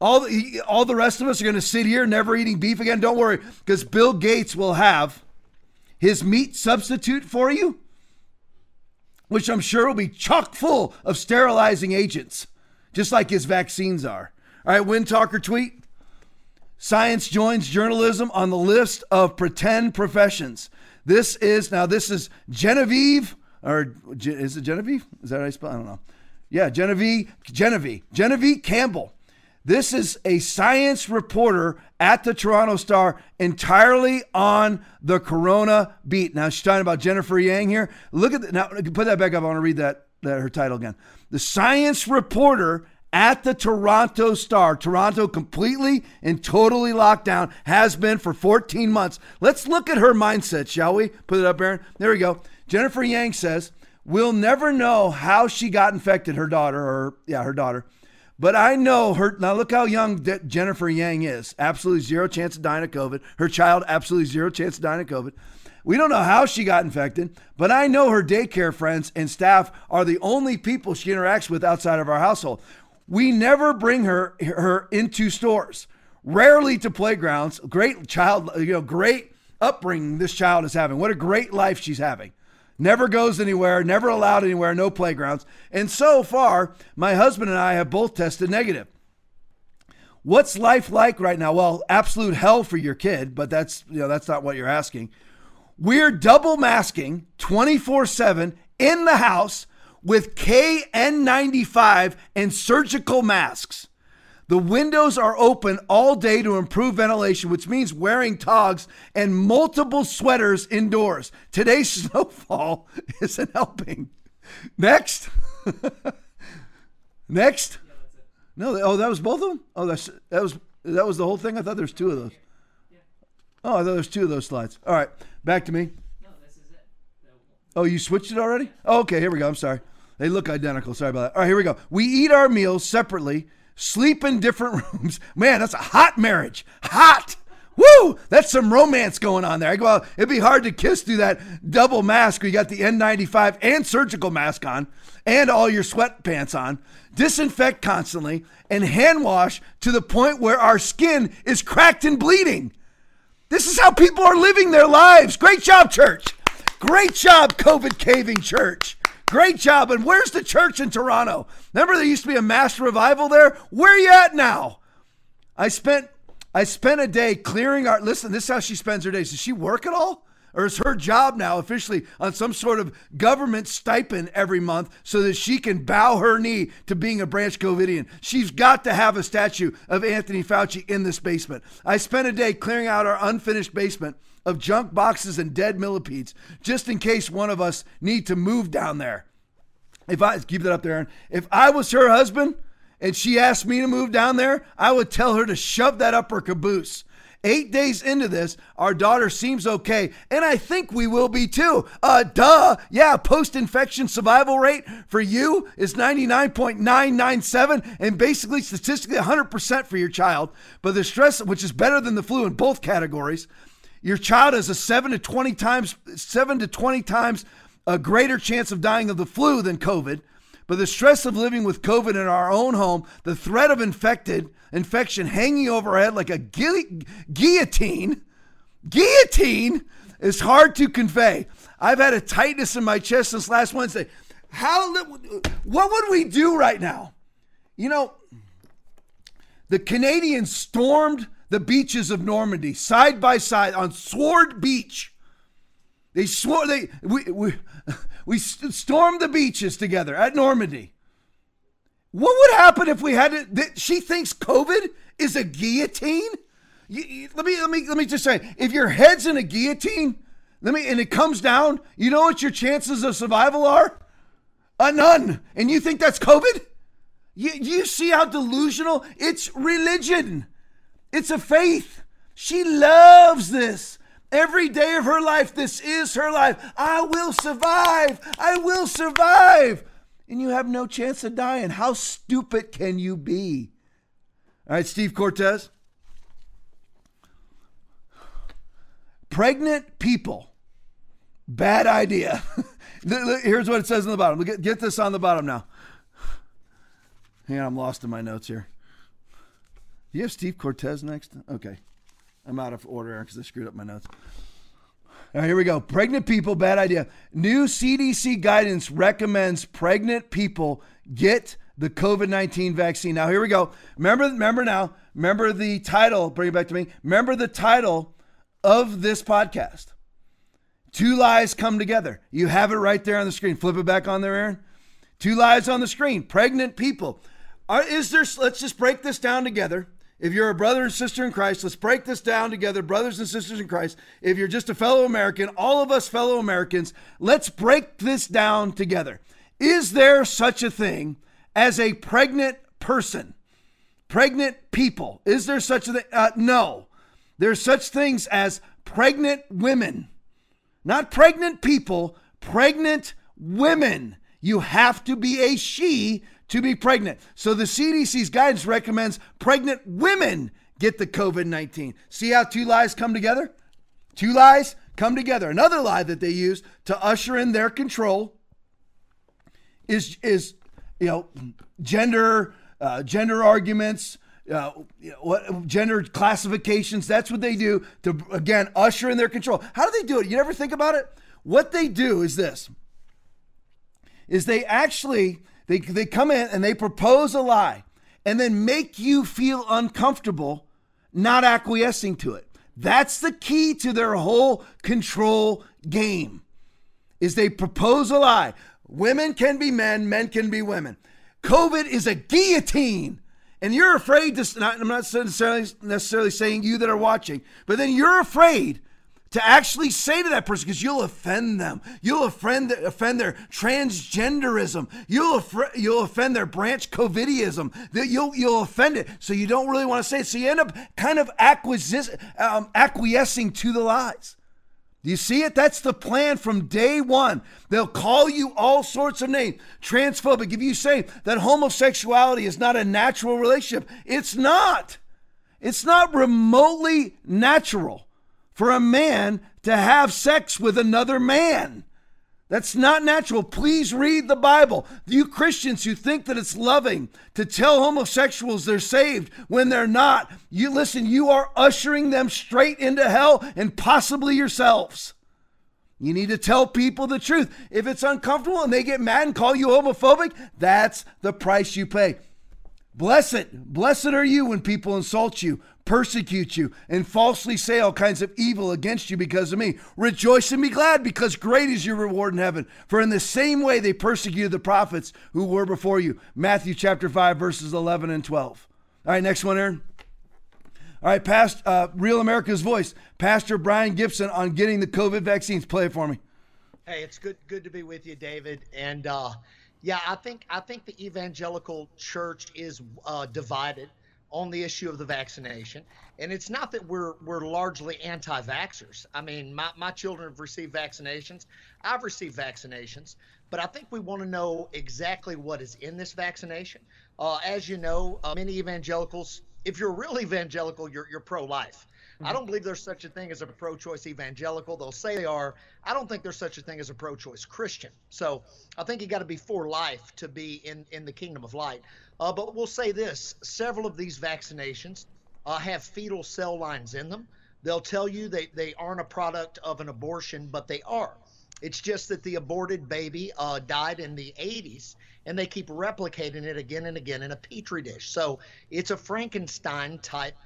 All the, all the rest of us are going to sit here never eating beef again. Don't worry, because Bill Gates will have his meat substitute for you, which I'm sure will be chock full of sterilizing agents, just like his vaccines are. All right, Wind Talker tweet. Science joins journalism on the list of pretend professions. This is now this is Genevieve or is it Genevieve? Is that how I spell? I don't know. Yeah, Genevieve, Genevieve, Genevieve Campbell. This is a science reporter at the Toronto Star entirely on the corona beat. Now she's talking about Jennifer Yang here. Look at that. Now put that back up. I want to read that, that her title again. The science reporter at the Toronto Star. Toronto completely and totally locked down, has been for 14 months. Let's look at her mindset, shall we? Put it up, Aaron. There we go. Jennifer Yang says, We'll never know how she got infected, her daughter, or yeah, her daughter. But I know her. Now look how young De- Jennifer Yang is. Absolutely zero chance of dying of COVID. Her child, absolutely zero chance of dying of COVID. We don't know how she got infected, but I know her daycare friends and staff are the only people she interacts with outside of our household. We never bring her her into stores, rarely to playgrounds. Great child, you know, great upbringing this child is having. What a great life she's having never goes anywhere, never allowed anywhere, no playgrounds. And so far, my husband and I have both tested negative. What's life like right now? Well, absolute hell for your kid, but that's you know that's not what you're asking. We're double masking 24/7 in the house with KN95 and surgical masks. The windows are open all day to improve ventilation, which means wearing togs and multiple sweaters indoors. Today's <laughs> snowfall isn't helping. Next. <laughs> Next. No, oh, that was both of them. Oh, that's that was that was the whole thing. I thought there's two of those. Oh, I thought there's two of those slides. All right, back to me. Oh, you switched it already? Oh, okay, here we go. I'm sorry. They look identical. Sorry about that. All right, here we go. We eat our meals separately sleep in different <laughs> rooms. Man, that's a hot marriage. Hot. Woo! That's some romance going on there. I go, well, it'd be hard to kiss through that double mask where you got the N95 and surgical mask on and all your sweatpants on. Disinfect constantly and hand wash to the point where our skin is cracked and bleeding. This is how people are living their lives. Great job, church. Great job, COVID caving church. Great job. And where's the church in Toronto? Remember there used to be a mass revival there? Where are you at now? I spent I spent a day clearing our listen, this is how she spends her days. Does she work at all? Or is her job now officially on some sort of government stipend every month so that she can bow her knee to being a branch Covidian? She's got to have a statue of Anthony Fauci in this basement. I spent a day clearing out our unfinished basement of junk boxes and dead millipedes just in case one of us need to move down there. If I keep that up there, if I was her husband and she asked me to move down there, I would tell her to shove that up her caboose. Eight days into this, our daughter seems okay, and I think we will be too. Uh, duh. Yeah, post infection survival rate for you is 99.997, and basically statistically 100% for your child. But the stress, which is better than the flu in both categories, your child has a 7 to 20 times 7 to 20 times a greater chance of dying of the flu than COVID. But the stress of living with COVID in our own home, the threat of infected infection hanging over our head like a gu- guillotine, guillotine is hard to convey. I've had a tightness in my chest since last Wednesday. How what would we do right now? You know, the Canadians stormed the beaches of Normandy side by side on Sword Beach. They swore they we we <laughs> we stormed the beaches together at Normandy. What would happen if we had it? That She thinks COVID is a guillotine. You, you, let me let me let me just say, if your head's in a guillotine, let me and it comes down, you know what your chances of survival are? A none. And you think that's COVID? You, you see how delusional? It's religion. It's a faith. She loves this. Every day of her life, this is her life. I will survive. I will survive. And you have no chance of dying. How stupid can you be? All right, Steve Cortes. Pregnant people. Bad idea. <laughs> Here's what it says on the bottom. Get, get this on the bottom now. Hang on, I'm lost in my notes here. Do you have Steve Cortes next? Okay. I'm out of order because I screwed up my notes. All right, here we go. Pregnant people, bad idea. New CDC guidance recommends pregnant people get the COVID 19 vaccine. Now, here we go. Remember, remember now, remember the title, bring it back to me. Remember the title of this podcast Two lies come together. You have it right there on the screen. Flip it back on there, Aaron. Two lies on the screen. Pregnant people. Are, is there? Let's just break this down together. If you're a brother and sister in Christ, let's break this down together, brothers and sisters in Christ. If you're just a fellow American, all of us fellow Americans, let's break this down together. Is there such a thing as a pregnant person? Pregnant people. Is there such a thing? Uh, no. There's such things as pregnant women. Not pregnant people, pregnant women. You have to be a she to be pregnant. So the CDC's guidance recommends pregnant women get the COVID 19. See how two lies come together? Two lies come together. Another lie that they use to usher in their control is, is you know, gender, uh, gender arguments, uh, what gender classifications. That's what they do to again usher in their control. How do they do it? You never think about it. What they do is this: is they actually they, they come in and they propose a lie and then make you feel uncomfortable not acquiescing to it. That's the key to their whole control game. Is they propose a lie. Women can be men, men can be women. COVID is a guillotine. And you're afraid to, I'm not necessarily, necessarily saying you that are watching, but then you're afraid to actually say to that person because you'll offend them. You'll offend, offend their transgenderism. You'll, you'll offend their branch covidiism. You'll, you'll offend it. So you don't really want to say it. So you end up kind of um, acquiescing to the lies. Do you see it? That's the plan from day one. They'll call you all sorts of names. Transphobic. If you say that homosexuality is not a natural relationship, it's not. It's not remotely natural for a man to have sex with another man. That's not natural. Please read the Bible. You Christians who think that it's loving to tell homosexuals they're saved when they're not, you listen, you are ushering them straight into hell and possibly yourselves. You need to tell people the truth. If it's uncomfortable and they get mad and call you homophobic, that's the price you pay. Blessed, blessed are you when people insult you, persecute you, and falsely say all kinds of evil against you because of me. Rejoice and be glad, because great is your reward in heaven. For in the same way they persecuted the prophets who were before you. Matthew chapter 5, verses 11 and 12. All right, next one, Aaron. All right, past uh, Real America's Voice, Pastor Brian Gibson on getting the COVID vaccines. Play it for me. Hey, it's good good to be with you, David. And uh, yeah, I think I think the evangelical church is uh, divided on the issue of the vaccination. And it's not that we're we're largely anti-vaxxers. I mean, my, my children have received vaccinations. I've received vaccinations, but I think we want to know exactly what is in this vaccination. Uh, as you know, uh, many evangelicals, if you're real evangelical, you're you're pro-life. I mm-hmm. don't believe there's such a thing as a pro choice evangelical. They'll say they are. I don't think there's such a thing as a pro choice Christian. So I think you got to be for life to be in, in the kingdom of light. Uh, but we'll say this several of these vaccinations uh, have fetal cell lines in them. They'll tell you they, they aren't a product of an abortion, but they are. It's just that the aborted baby uh, died in the 80s, and they keep replicating it again and again in a petri dish. So it's a Frankenstein type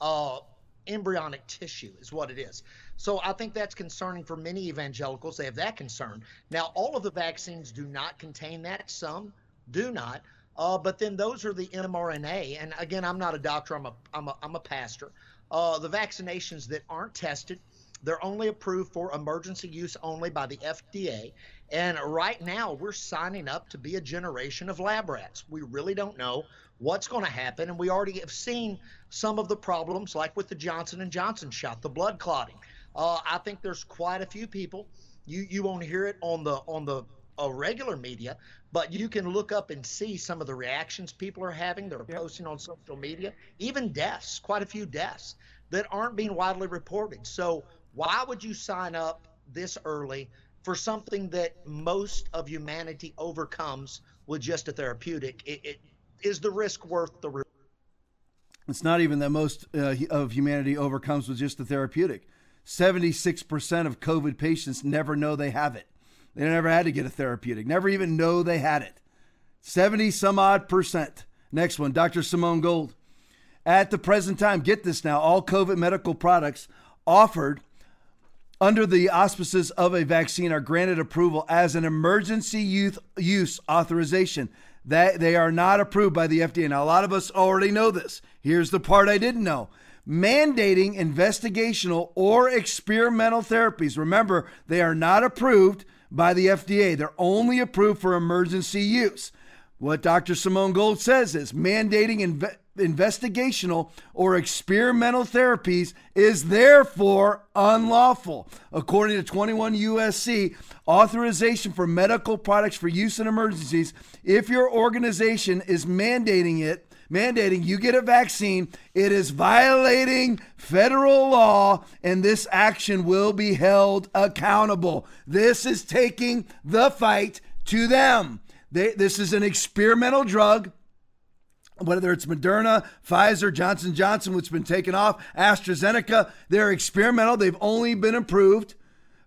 uh, embryonic tissue, is what it is. So I think that's concerning for many evangelicals. They have that concern. Now, all of the vaccines do not contain that. Some do not. Uh, but then those are the mRNA. And again, I'm not a doctor. I'm a I'm a I'm a pastor. Uh, the vaccinations that aren't tested, they're only approved for emergency use only by the FDA. And right now, we're signing up to be a generation of lab rats. We really don't know what's going to happen, and we already have seen some of the problems, like with the Johnson and Johnson shot, the blood clotting. Uh, I think there's quite a few people. You you won't hear it on the on the a regular media, but you can look up and see some of the reactions people are having. They're yep. posting on social media, even deaths, quite a few deaths that aren't being widely reported. So why would you sign up this early for something that most of humanity overcomes with just a therapeutic? It, it is the risk worth the risk? It's not even that most uh, of humanity overcomes with just the therapeutic. 76% of COVID patients never know they have it. They never had to get a therapeutic, never even know they had it. 70 some odd percent. Next one, Dr. Simone Gold. At the present time, get this now, all COVID medical products offered under the auspices of a vaccine are granted approval as an emergency youth use authorization. That they are not approved by the FDA. Now, a lot of us already know this. Here's the part I didn't know. Mandating investigational or experimental therapies. Remember, they are not approved by the FDA. They're only approved for emergency use. What Dr. Simone Gold says is mandating inve- investigational or experimental therapies is therefore unlawful. According to 21 USC, authorization for medical products for use in emergencies, if your organization is mandating it, mandating you get a vaccine, it is violating federal law and this action will be held accountable. This is taking the fight to them. They, this is an experimental drug whether it's Moderna, Pfizer, Johnson Johnson, which has been taken off, AstraZeneca, they're experimental. They've only been approved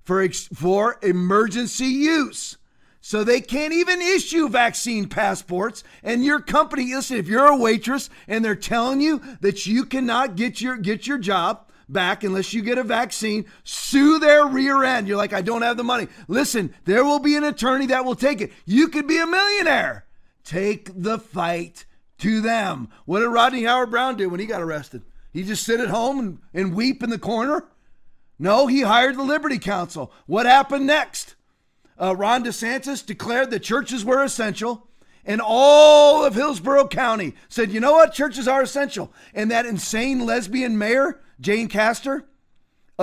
for for emergency use. So they can't even issue vaccine passports. And your company, listen, if you're a waitress and they're telling you that you cannot get your get your job back unless you get a vaccine, sue their rear end. You're like, I don't have the money. Listen, there will be an attorney that will take it. You could be a millionaire. Take the fight to them. What did Rodney Howard-Browne do when he got arrested? He just sit at home and, and weep in the corner? No, he hired the Liberty Counsel. What happened next? Uh, Ron DeSantis declared that churches were essential, and all of Hillsborough County said, you know what? Churches are essential. And that insane lesbian mayor, Jane Castor,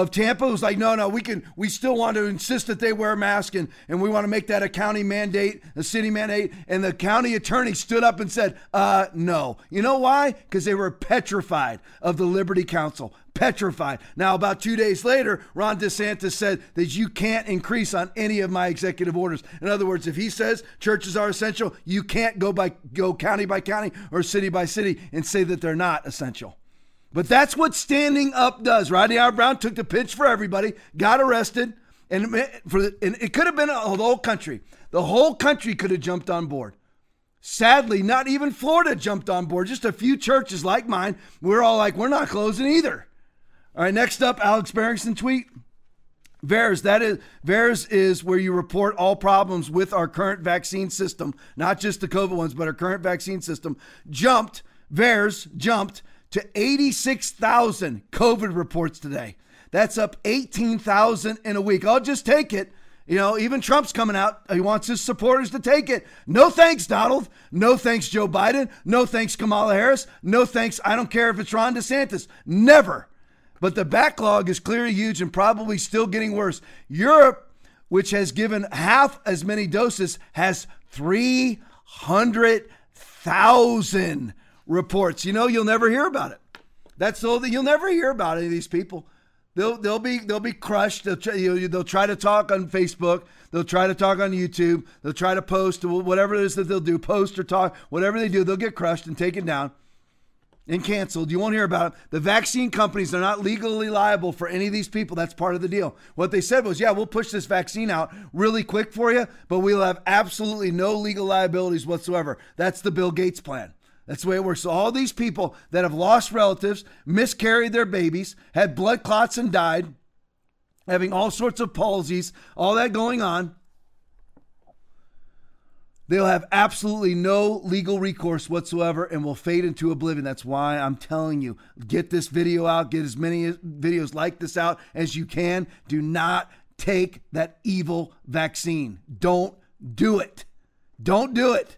of Tampa was like, no, no, we can, we still want to insist that they wear a mask and, and we want to make that a county mandate, a city mandate. And the county attorney stood up and said, uh, no. You know why? Because they were petrified of the Liberty Counsel. Petrified. Now, about two days later, Ron DeSantis said that you can't increase on any of my executive orders. In other words, if he says churches are essential, you can't go by go county by county or city by city and say that they're not essential. But that's what standing up does. Rodney R. Brown took the pitch for everybody, got arrested, and, for the, and it could have been the whole country. The whole country could have jumped on board. Sadly, not even Florida jumped on board. Just a few churches like mine. We're all like, we're not closing either. All right, next up, Alex Berenson tweet. VAERS, that is VAERS is where you report all problems with our current vaccine system, not just the COVID ones, but our current vaccine system. Jumped, VAERS jumped to 86,000 COVID reports today. That's up 18,000 in a week. I'll just take it. You know, even Trump's coming out. He wants his supporters to take it. No thanks, Donald. No thanks, Joe Biden. No thanks, Kamala Harris. No thanks. I don't care if it's Ron DeSantis. Never. But the backlog is clearly huge and probably still getting worse. Europe, which has given half as many doses, has 300,000 reports. You know, you'll never hear about it. That's all that you'll never hear about any of these people. They'll they'll be they'll be crushed. They'll try, you know, they'll try to talk on Facebook. They'll try to talk on YouTube. They'll try to post whatever it is that they'll do, post or talk, whatever they do. They'll get crushed and taken down and canceled. You won't hear about it. The vaccine companies are not legally liable for any of these people. That's part of the deal. What they said was, yeah, we'll push this vaccine out really quick for you, but we'll have absolutely no legal liabilities whatsoever. That's the Bill Gates plan. That's the way it works. So all these people that have lost relatives, miscarried their babies, had blood clots and died, having all sorts of palsies, all that going on, they'll have absolutely no legal recourse whatsoever and will fade into oblivion. That's why I'm telling you, get this video out, get as many videos like this out as you can. Do not take that evil vaccine. Don't do it. Don't do it.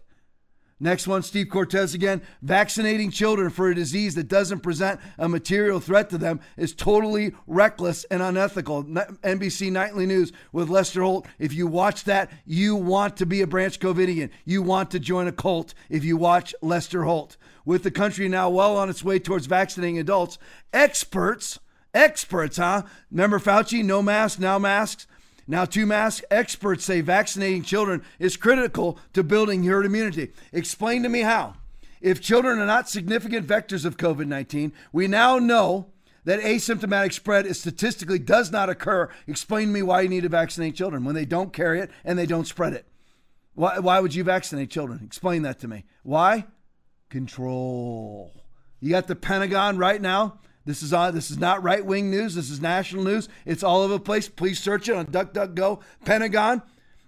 Next one, Steve Cortes again. Vaccinating children for a disease that doesn't present a material threat to them is totally reckless and unethical. NBC Nightly News with Lester Holt. If you watch that, you want to be a branch Covidian. You want to join a cult if you watch Lester Holt. With the country now well on its way towards vaccinating adults, experts, experts, huh? Remember Fauci, no masks, now masks? Now, two mask experts say vaccinating children is critical to building herd immunity. Explain to me how. If children are not significant vectors of COVID 19, we now know that asymptomatic spread is statistically does not occur. Explain to me why you need to vaccinate children when they don't carry it and they don't spread it. Why, why would you vaccinate children? Explain that to me. Why? Control. You got the Pentagon right now This is on. This is not right wing news. This is national news. It's all over the place. Please search it on DuckDuckGo. Pentagon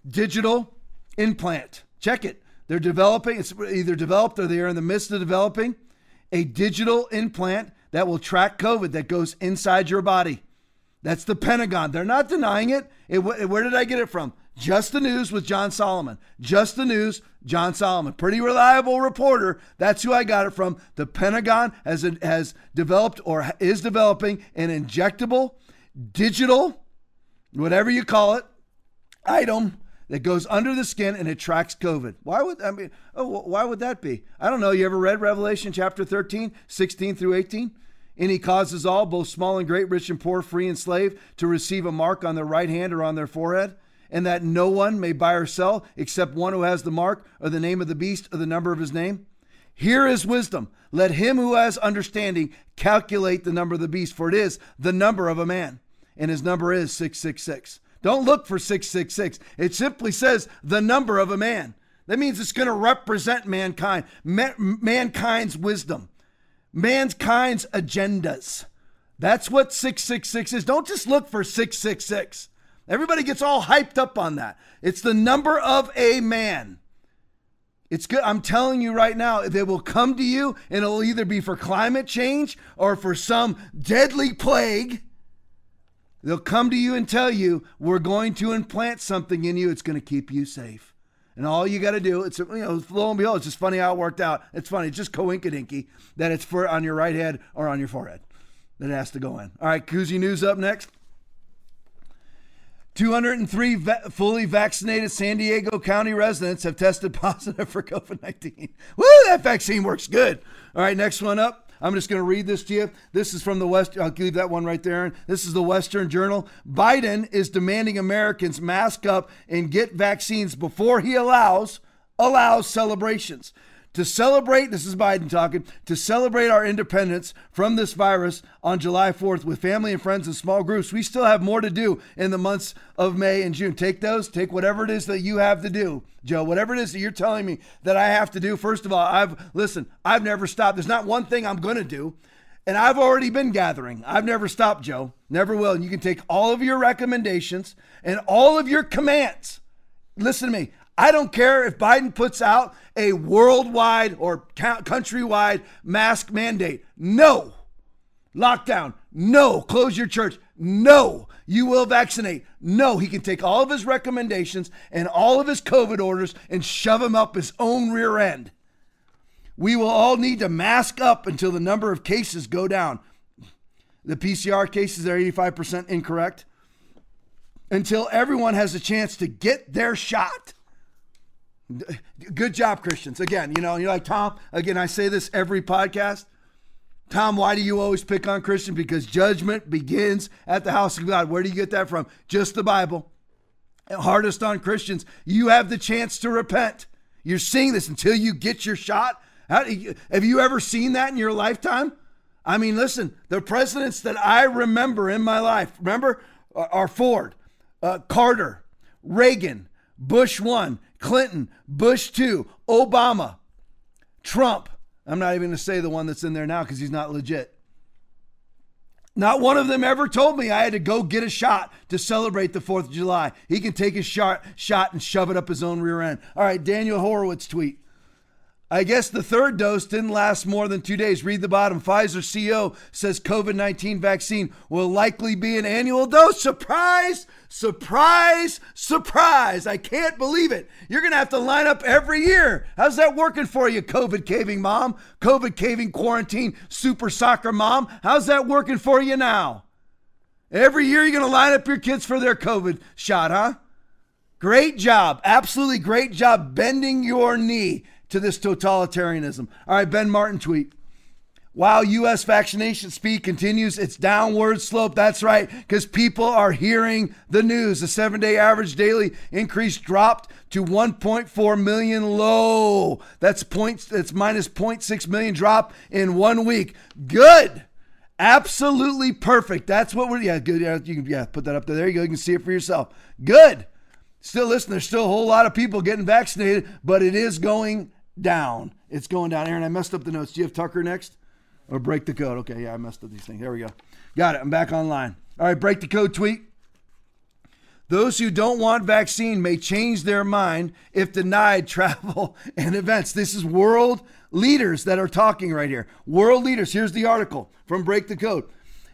digital implant. Check it. They're developing. It's either developed or they are in the midst of developing a digital implant that will track COVID that goes inside your body. That's the Pentagon. They're not denying it. it where did I get it from? Just the news with John Solomon. Just the news, John Solomon. Pretty reliable reporter. That's who I got it from. The Pentagon has, has developed or is developing an injectable, digital, whatever you call it, item that goes under the skin and it tracks COVID. Why would I mean? Oh, why would that be? I don't know. You ever read Revelation chapter 13, 16 through 18? And he causes all, both small and great, rich and poor, free and slave, to receive a mark on their right hand or on their forehead and that no one may buy or sell except one who has the mark or the name of the beast or the number of his name? Here is wisdom. Let him who has understanding calculate the number of the beast, for it is the number of a man, and his number is 666. Don't look for 666. It simply says the number of a man. That means it's going to represent mankind, ma- mankind's wisdom, mankind's agendas. That's what 666 is. Don't just look for 666. Everybody gets all hyped up on that. It's the number of a man. It's good. I'm telling you right now, they will come to you and it'll either be for climate change or for some deadly plague. They'll come to you and tell you, we're going to implant something in you. It's going to keep you safe. And all you got to do, it's, you know, lo and behold, it's just funny how it worked out. It's funny. It's just coinkydinky that it's for on your right head or on your forehead that it has to go in. All right, KUSI News up next. 203 va- fully vaccinated San Diego County residents have tested <laughs> positive for COVID 19. Woo, that vaccine works good. All right, next one up. I'm just going to read this to you. This is from the West. I'll leave that one right there. This is the Western Journal. Biden is demanding Americans mask up and get vaccines before he allows allows celebrations to celebrate, this is Biden talking, to celebrate our independence from this virus on July 4th with family and friends and small groups. We still have more to do in the months of May and June. Take those, take whatever it is that you have to do, Joe, whatever it is that you're telling me that I have to do. First of all, I've, listen, I've never stopped. There's not one thing I'm going to do. And I've already been gathering. I've never stopped, Joe. Never will. And you can take all of your recommendations and all of your commands. Listen to me. I don't care if Biden puts out a worldwide or countrywide mask mandate. No. Lockdown. No. Close your church. No. You will vaccinate. No. He can take all of his recommendations and all of his COVID orders and shove them up his own rear end. We will all need to mask up until the number of cases go down. The PCR cases are 85% incorrect. Until everyone has a chance to get their shot. Good job, Christians. Again, you know, you're like, Tom, again, I say this every podcast. Tom, why do you always pick on Christian? Because judgment begins at the house of God. Where do you get that from? Just the Bible. hardest on Christians, you have the chance to repent. You're seeing this until you get your shot. How, have you ever seen that in your lifetime? I mean, listen, the presidents that I remember in my life, remember, are Ford, uh, Carter, Reagan, Bush 1, Clinton, Bush 2, Obama, Trump. I'm not even going to say the one that's in there now because he's not legit. Not one of them ever told me I had to go get a shot to celebrate the 4th of July. He can take his shot, shot and shove it up his own rear end. All right, Daniel Horowitz tweet. I guess the third dose didn't last more than two days. Read the bottom. Pfizer CEO says COVID 19 vaccine will likely be an annual dose. Surprise, surprise, surprise. I can't believe it. You're going to have to line up every year. How's that working for you, COVID caving mom? COVID caving quarantine super soccer mom? How's that working for you now? Every year you're going to line up your kids for their COVID shot, huh? Great job. Absolutely great job bending your knee to this totalitarianism. All right, Ben Martin tweet. While U.S. vaccination speed continues its downward slope, that's right, because people are hearing the news. The seven day average daily increase dropped to 1.4 million low. That's point, that's minus 0.6 million drop in one week. Good. Absolutely perfect. That's what we're, yeah, good. Yeah, you can, yeah, put that up there. There you go. You can see it for yourself. Good. Still, listen, there's still a whole lot of people getting vaccinated, but it is going down. It's going down. Aaron, I messed up the notes. Do you have Tucker next? Or break the code. Okay, yeah, I messed up these things. There we go. Got it. I'm back online. All right, break the code tweet. Those who don't want vaccine may change their mind if denied <laughs> travel and events. This is world leaders that are talking right here. World leaders. Here's the article from Break the Code.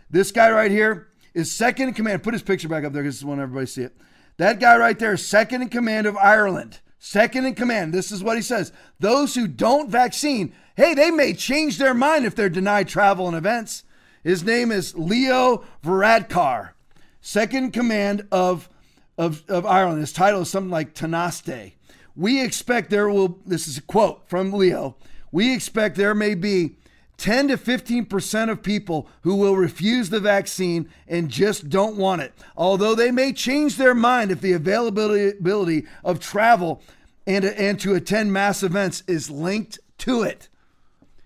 This guy right here is second in command. Put his picture back up there because I want everybody to see it. That guy right there is second in command of Ireland. Second in command. This is what he says. Those who don't vaccine, hey, they may change their mind if they're denied travel and events. His name is Leo Varadkar, second command of, of, of Ireland. His title is something like Tánaiste. We expect there will, this is a quote from Leo, we expect there may be 10 to 15% of people who will refuse the vaccine and just don't want it. Although they may change their mind if the availability of travel and, and to attend mass events is linked to it.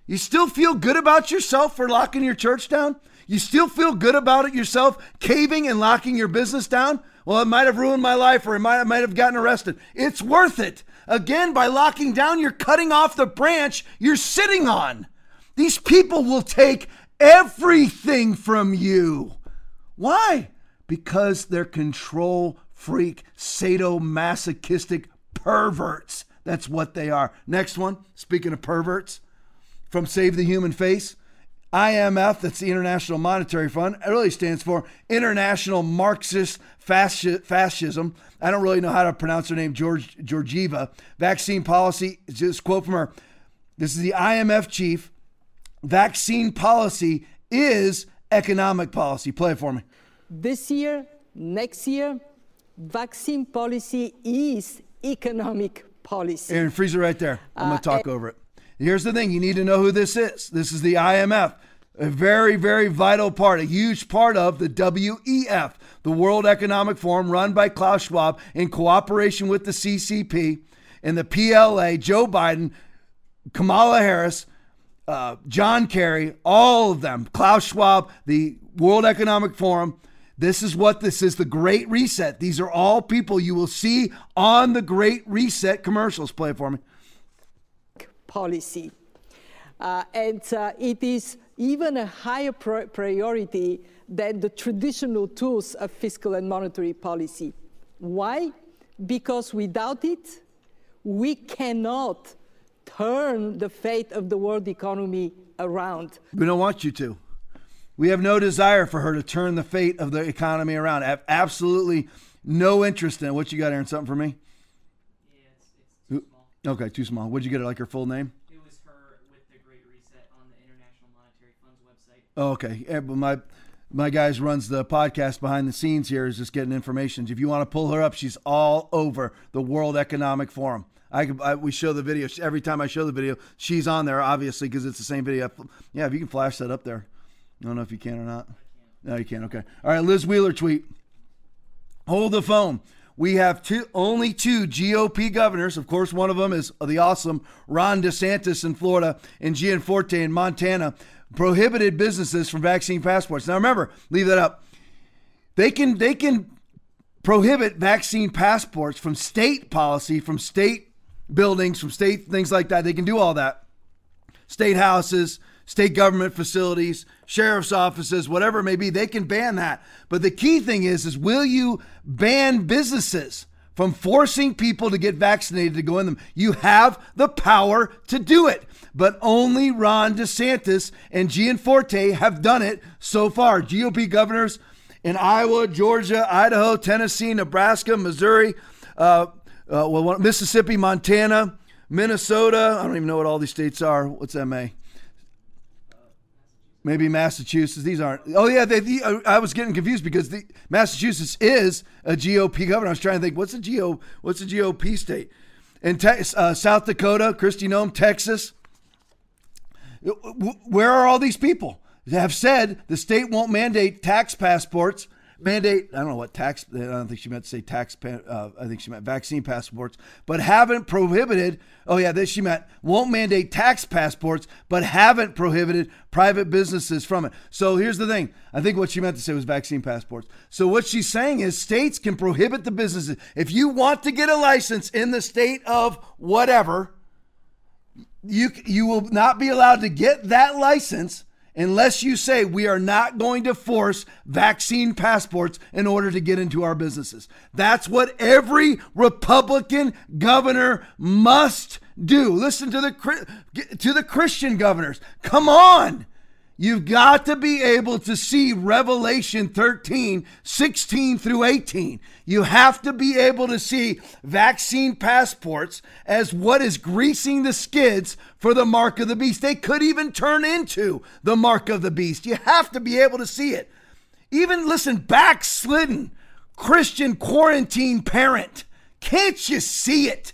You still feel good about yourself for locking your church down? You still feel good about it yourself, caving and locking your business down? Well, it might have ruined my life or it might, I might have gotten arrested. It's worth it. Again, by locking down, you're cutting off the branch you're sitting on. These people will take everything from you. Why? Because they're control freak, sadomasochistic perverts. That's what they are. Next one, speaking of perverts, from Save the Human Face. IMF, that's the International Monetary Fund, it really stands for International Marxist Fascism. I don't really know how to pronounce her name, George Georgieva. Vaccine policy, just quote from her. This is the IMF chief vaccine policy is economic policy. Play it for me. This year, next year, vaccine policy is economic policy. And freeze it right there. I'm going to talk uh, over it. Here's the thing you need to know who this is. This is the IMF, a very, very vital part, a huge part of the WEF, the World Economic Forum, run by Klaus Schwab in cooperation with the CCP and the PLA, Joe Biden, Kamala Harris uh, John Kerry, all of them, Klaus Schwab, the World Economic Forum. This is what this is the Great Reset. These are all people you will see on the Great Reset commercials. Play for me. Policy. Uh, and uh, it is even a higher priority than the traditional tools of fiscal and monetary policy. Why? Because without it, we cannot turn the fate of the world economy around. We don't want you to. We have no desire for her to turn the fate of the economy around. I have absolutely no interest in it. What you got, Aaron? Something for me? Yeah, it's, it's too small. Okay, too small. What'd you get? Like her full name? It was her with the Great Reset on the International Monetary Fund's website. Oh, okay. Yeah, but my my guys runs the podcast behind the scenes here is just getting information. If you want to pull her up, she's all over the World Economic Forum. I, I, we show the video every time I show the video. She's on there, obviously, because it's the same video. Yeah, if you can flash that up there, I don't know if you can or not. No, you can't. Okay. All right. Liz Wheeler tweet. Hold the phone. We have two, only two GOP governors. Of course, one of them is the awesome Ron DeSantis in Florida and Gianforte in Montana. Prohibited businesses from vaccine passports. Now, remember, leave that up. They can they can prohibit vaccine passports from state policy, from state buildings, from state things like that. They can do all that. State houses, state government facilities, sheriff's offices, whatever it may be, they can ban that. But the key thing is, is will you ban businesses from forcing people to get vaccinated to go in them? You have the power to do it. But only Ron DeSantis and Gianforte have done it so far. GOP governors in Iowa, Georgia, Idaho, Tennessee, Nebraska, Missouri, uh, uh, well, Mississippi, Montana, Minnesota. I don't even know what all these states are. What's MA? Maybe Massachusetts. These aren't. Oh yeah, they, the, uh, I was getting confused because the Massachusetts is a GOP governor. I was trying to think what's a GO what's a GOP state? In te- uh, South Dakota, Kristi Noem, Texas. Where are all these people? That have said the state won't mandate tax passports mandate. I don't know what tax. I don't think she meant to say tax. Uh, I think she meant vaccine passports, but haven't prohibited. Oh yeah, this she meant won't mandate tax passports, but haven't prohibited private businesses from it. So here's the thing. I think what she meant to say was vaccine passports. So what she's saying is states can prohibit the businesses if you want to get a license in the state of whatever. You you will not be allowed to get that license unless you say we are not going to force vaccine passports in order to get into our businesses. That's what every Republican governor must do. Listen to the to the Christian governors. Come on. You've got to be able to see Revelation 13, 16 through 18. You have to be able to see vaccine passports as what is greasing the skids for the mark of the beast. They could even turn into the mark of the beast. You have to be able to see it. Even, listen, backslidden Christian quarantine parent. Can't you see it?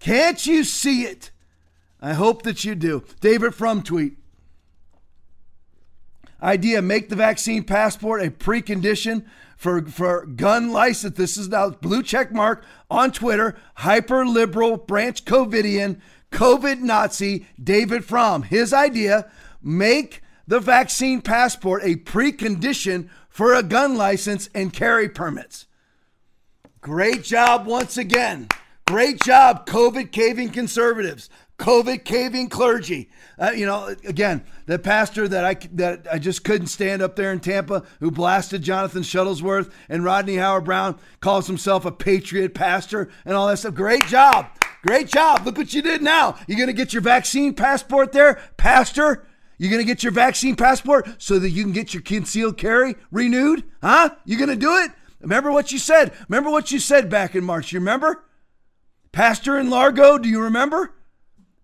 Can't you see it? I hope that you do. David Frum tweet idea make the vaccine passport a precondition for, for gun license. This is now blue check mark on Twitter, hyper liberal branch COVIDian, COVID Nazi David Frum. His idea make the vaccine passport a precondition for a gun license and carry permits. Great job once again. Great job, COVID caving conservatives. COVID caving clergy. Uh, you know, again, the pastor that I that I just couldn't stand up there in Tampa, who blasted Jonathan Shuttlesworth and Rodney Howard-Browne, calls himself a patriot pastor and all that stuff. Great job, great job. Look what you did now. You're gonna get your vaccine passport there, pastor. You're gonna get your vaccine passport so that you can get your concealed carry renewed, huh? You gonna do it? Remember what you said. Remember what you said back in March. You remember? Pastor in Largo, do you remember?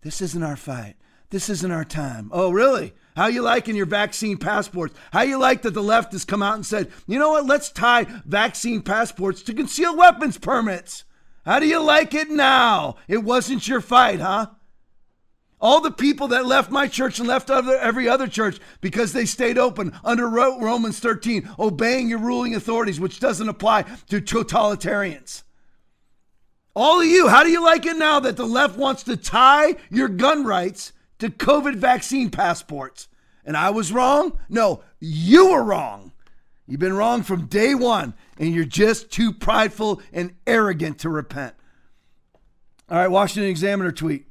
This isn't our fight. This isn't our time. Oh, really? How you liking your vaccine passports? How you like that the left has come out and said, you know what? Let's tie vaccine passports to concealed weapons permits. How do you like it now? It wasn't your fight, huh? All the people that left my church and left other, every other church because they stayed open under Romans 13, obeying your ruling authorities, which doesn't apply to totalitarians. All of you, how do you like it now that the left wants to tie your gun rights to COVID vaccine passports? And I was wrong? No, you were wrong. You've been wrong from day one, and you're just too prideful and arrogant to repent. All right, Washington Examiner tweet.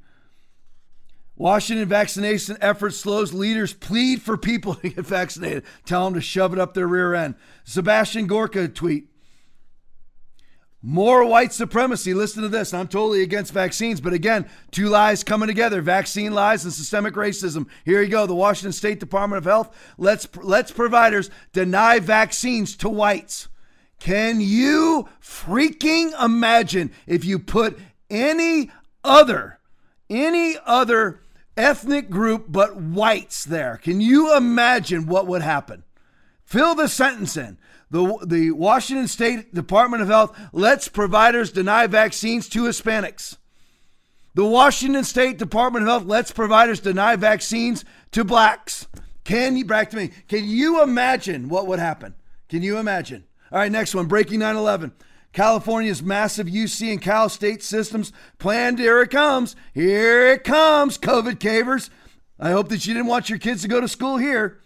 Washington vaccination effort slows leaders plead for people to get vaccinated. Tell them to shove it up their rear end. Sebastian Gorka tweet. More white supremacy. Listen to this. I'm totally against vaccines, but again, two lies coming together: vaccine lies and systemic racism. Here you go. The Washington State Department of Health lets lets providers deny vaccines to whites. Can you freaking imagine if you put any other any other ethnic group but whites there? Can you imagine what would happen? Fill the sentence in. The, the Washington State Department of Health lets providers deny vaccines to Hispanics. The Washington State Department of Health lets providers deny vaccines to blacks. Can you, back to me, can you imagine what would happen? Can you imagine? All right, next one breaking 9 11. California's massive UC and Cal State systems planned. Here it comes. Here it comes, COVID cavers. I hope that you didn't want your kids to go to school here.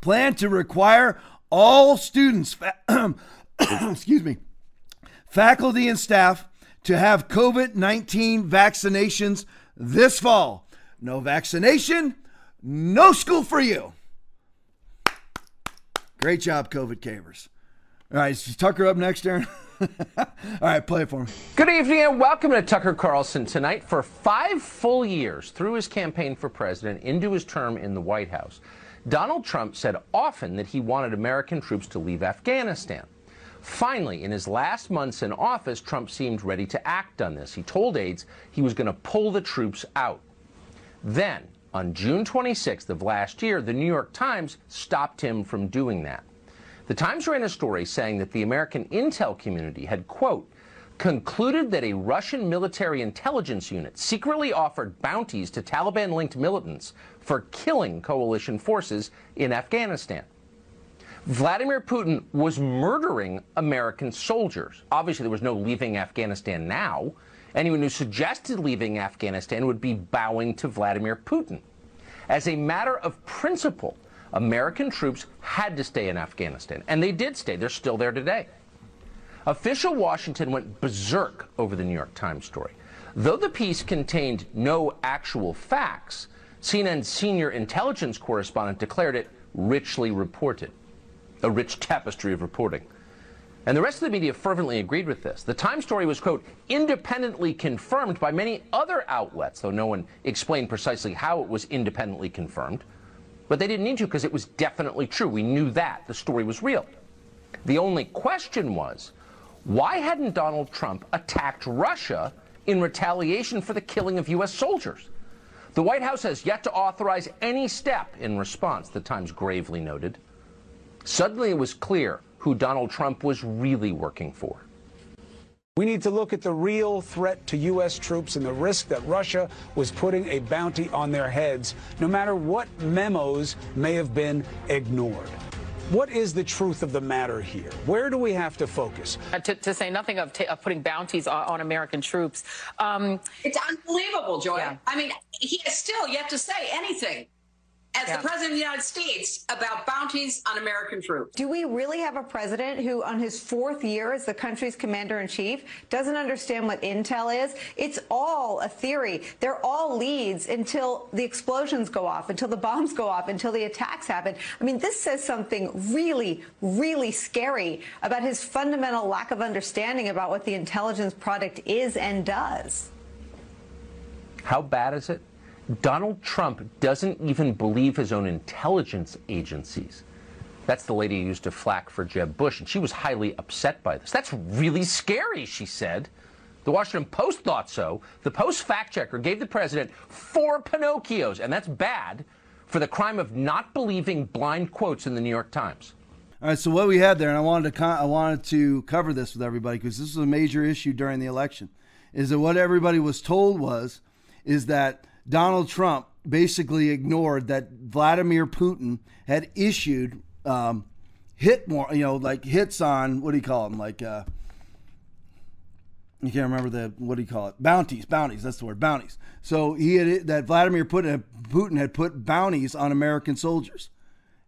Plan to require all students, <clears throat> excuse me, faculty and staff to have COVID 19 vaccinations this fall. No vaccination, no school for you. Great job, COVID cavers. All right, is Tucker up next, Aaron? <laughs> All right, play it for me. Good evening and welcome to Tucker Carlson tonight. For five full years through his campaign for president into his term in the White House, Donald Trump said often that he wanted American troops to leave Afghanistan. Finally, in his last months in office, Trump seemed ready to act on this. He told aides he was going to pull the troops out. Then, on June 26th of last year, the New York Times stopped him from doing that. The Times ran a story saying that the American intel community had, quote, concluded that a Russian military intelligence unit secretly offered bounties to Taliban linked militants for killing coalition forces in Afghanistan. Vladimir Putin was murdering American soldiers. Obviously, there was no leaving Afghanistan now. Anyone who suggested leaving Afghanistan would be bowing to Vladimir Putin. As a matter of principle, American troops had to stay in Afghanistan, and they did stay. They're still there today. Official Washington went berserk over the New York Times story. Though the piece contained no actual facts, CNN's senior intelligence correspondent declared it richly reported, a rich tapestry of reporting. And the rest of the media fervently agreed with this. The Times story was, quote, independently confirmed by many other outlets, though no one explained precisely how it was independently confirmed. But they didn't need to because it was definitely true. We knew that. The story was real. The only question was, why hadn't Donald Trump attacked Russia in retaliation for the killing of U.S. soldiers? The White House has yet to authorize any step in response, the Times gravely noted. Suddenly it was clear who Donald Trump was really working for. We need to look at the real threat to U.S. troops and the risk that Russia was putting a bounty on their heads, no matter what memos may have been ignored. What is the truth of the matter here? Where do we have to focus? Uh, to, to, say nothing of, of, putting bounties on, on American troops. Um, it's unbelievable, Joy. Yeah. I mean, he has still yet to say anything as yeah. the president of the United States about bounties on American troops. Do we really have a president who, on his fourth year as the country's commander in chief, doesn't understand what intel is? It's all a theory. They're all leads until the explosions go off, until the bombs go off, until the attacks happen. I mean, this says something really, really scary about his fundamental lack of understanding about what the intelligence product is and does. How bad is it? Donald Trump doesn't even believe his own intelligence agencies. That's the lady who used to flack for Jeb Bush, and she was highly upset by this. That's really scary, she said. The Washington Post thought so. The Post fact checker gave the president four Pinocchios, and that's bad, for the crime of not believing blind quotes in the New York Times. All right, so what we had there, and I wanted to I wanted to cover this with everybody because this is a major issue during the election, is that what everybody was told was, is that Donald Trump basically ignored that Vladimir Putin had issued um, hit more, you know, like hits on what do you call them? Like uh, you can't remember the what do you call it? Bounties, bounties. That's the word, bounties. So he had that Vladimir Putin, Putin had put bounties on American soldiers.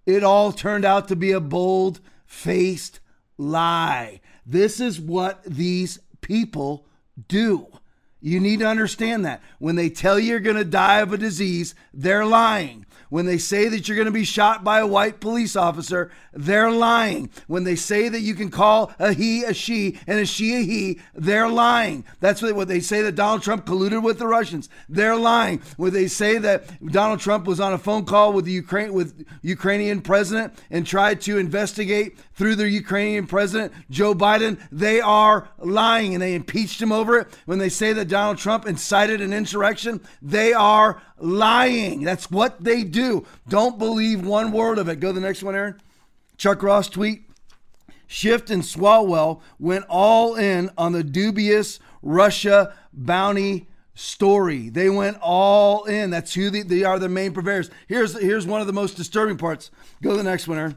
It all turned out to be a bold faced lie. This is what these people do. You need to understand that. When they tell you you're going to die of a disease, they're lying. When they say that you're going to be shot by a white police officer, they're lying. When they say that you can call a he a she and a she a he, they're lying. That's what, they say that Donald Trump colluded with the Russians. They're lying. When they say that Donald Trump was on a phone call with the Ukraine with Ukrainian president and tried to investigate through the Ukrainian president Joe Biden, they are lying and they impeached him over it. When they say that Donald Trump incited an insurrection, they are lying. That's what they do. Don't believe one word of it. Go to the next one, Aaron. Chuck Ross tweet. Schiff and Swalwell went all in on the dubious Russia bounty story. They went all in. That's who they, they are the main purveyors. Here's here's one of the most disturbing parts. Go to the next one, Aaron.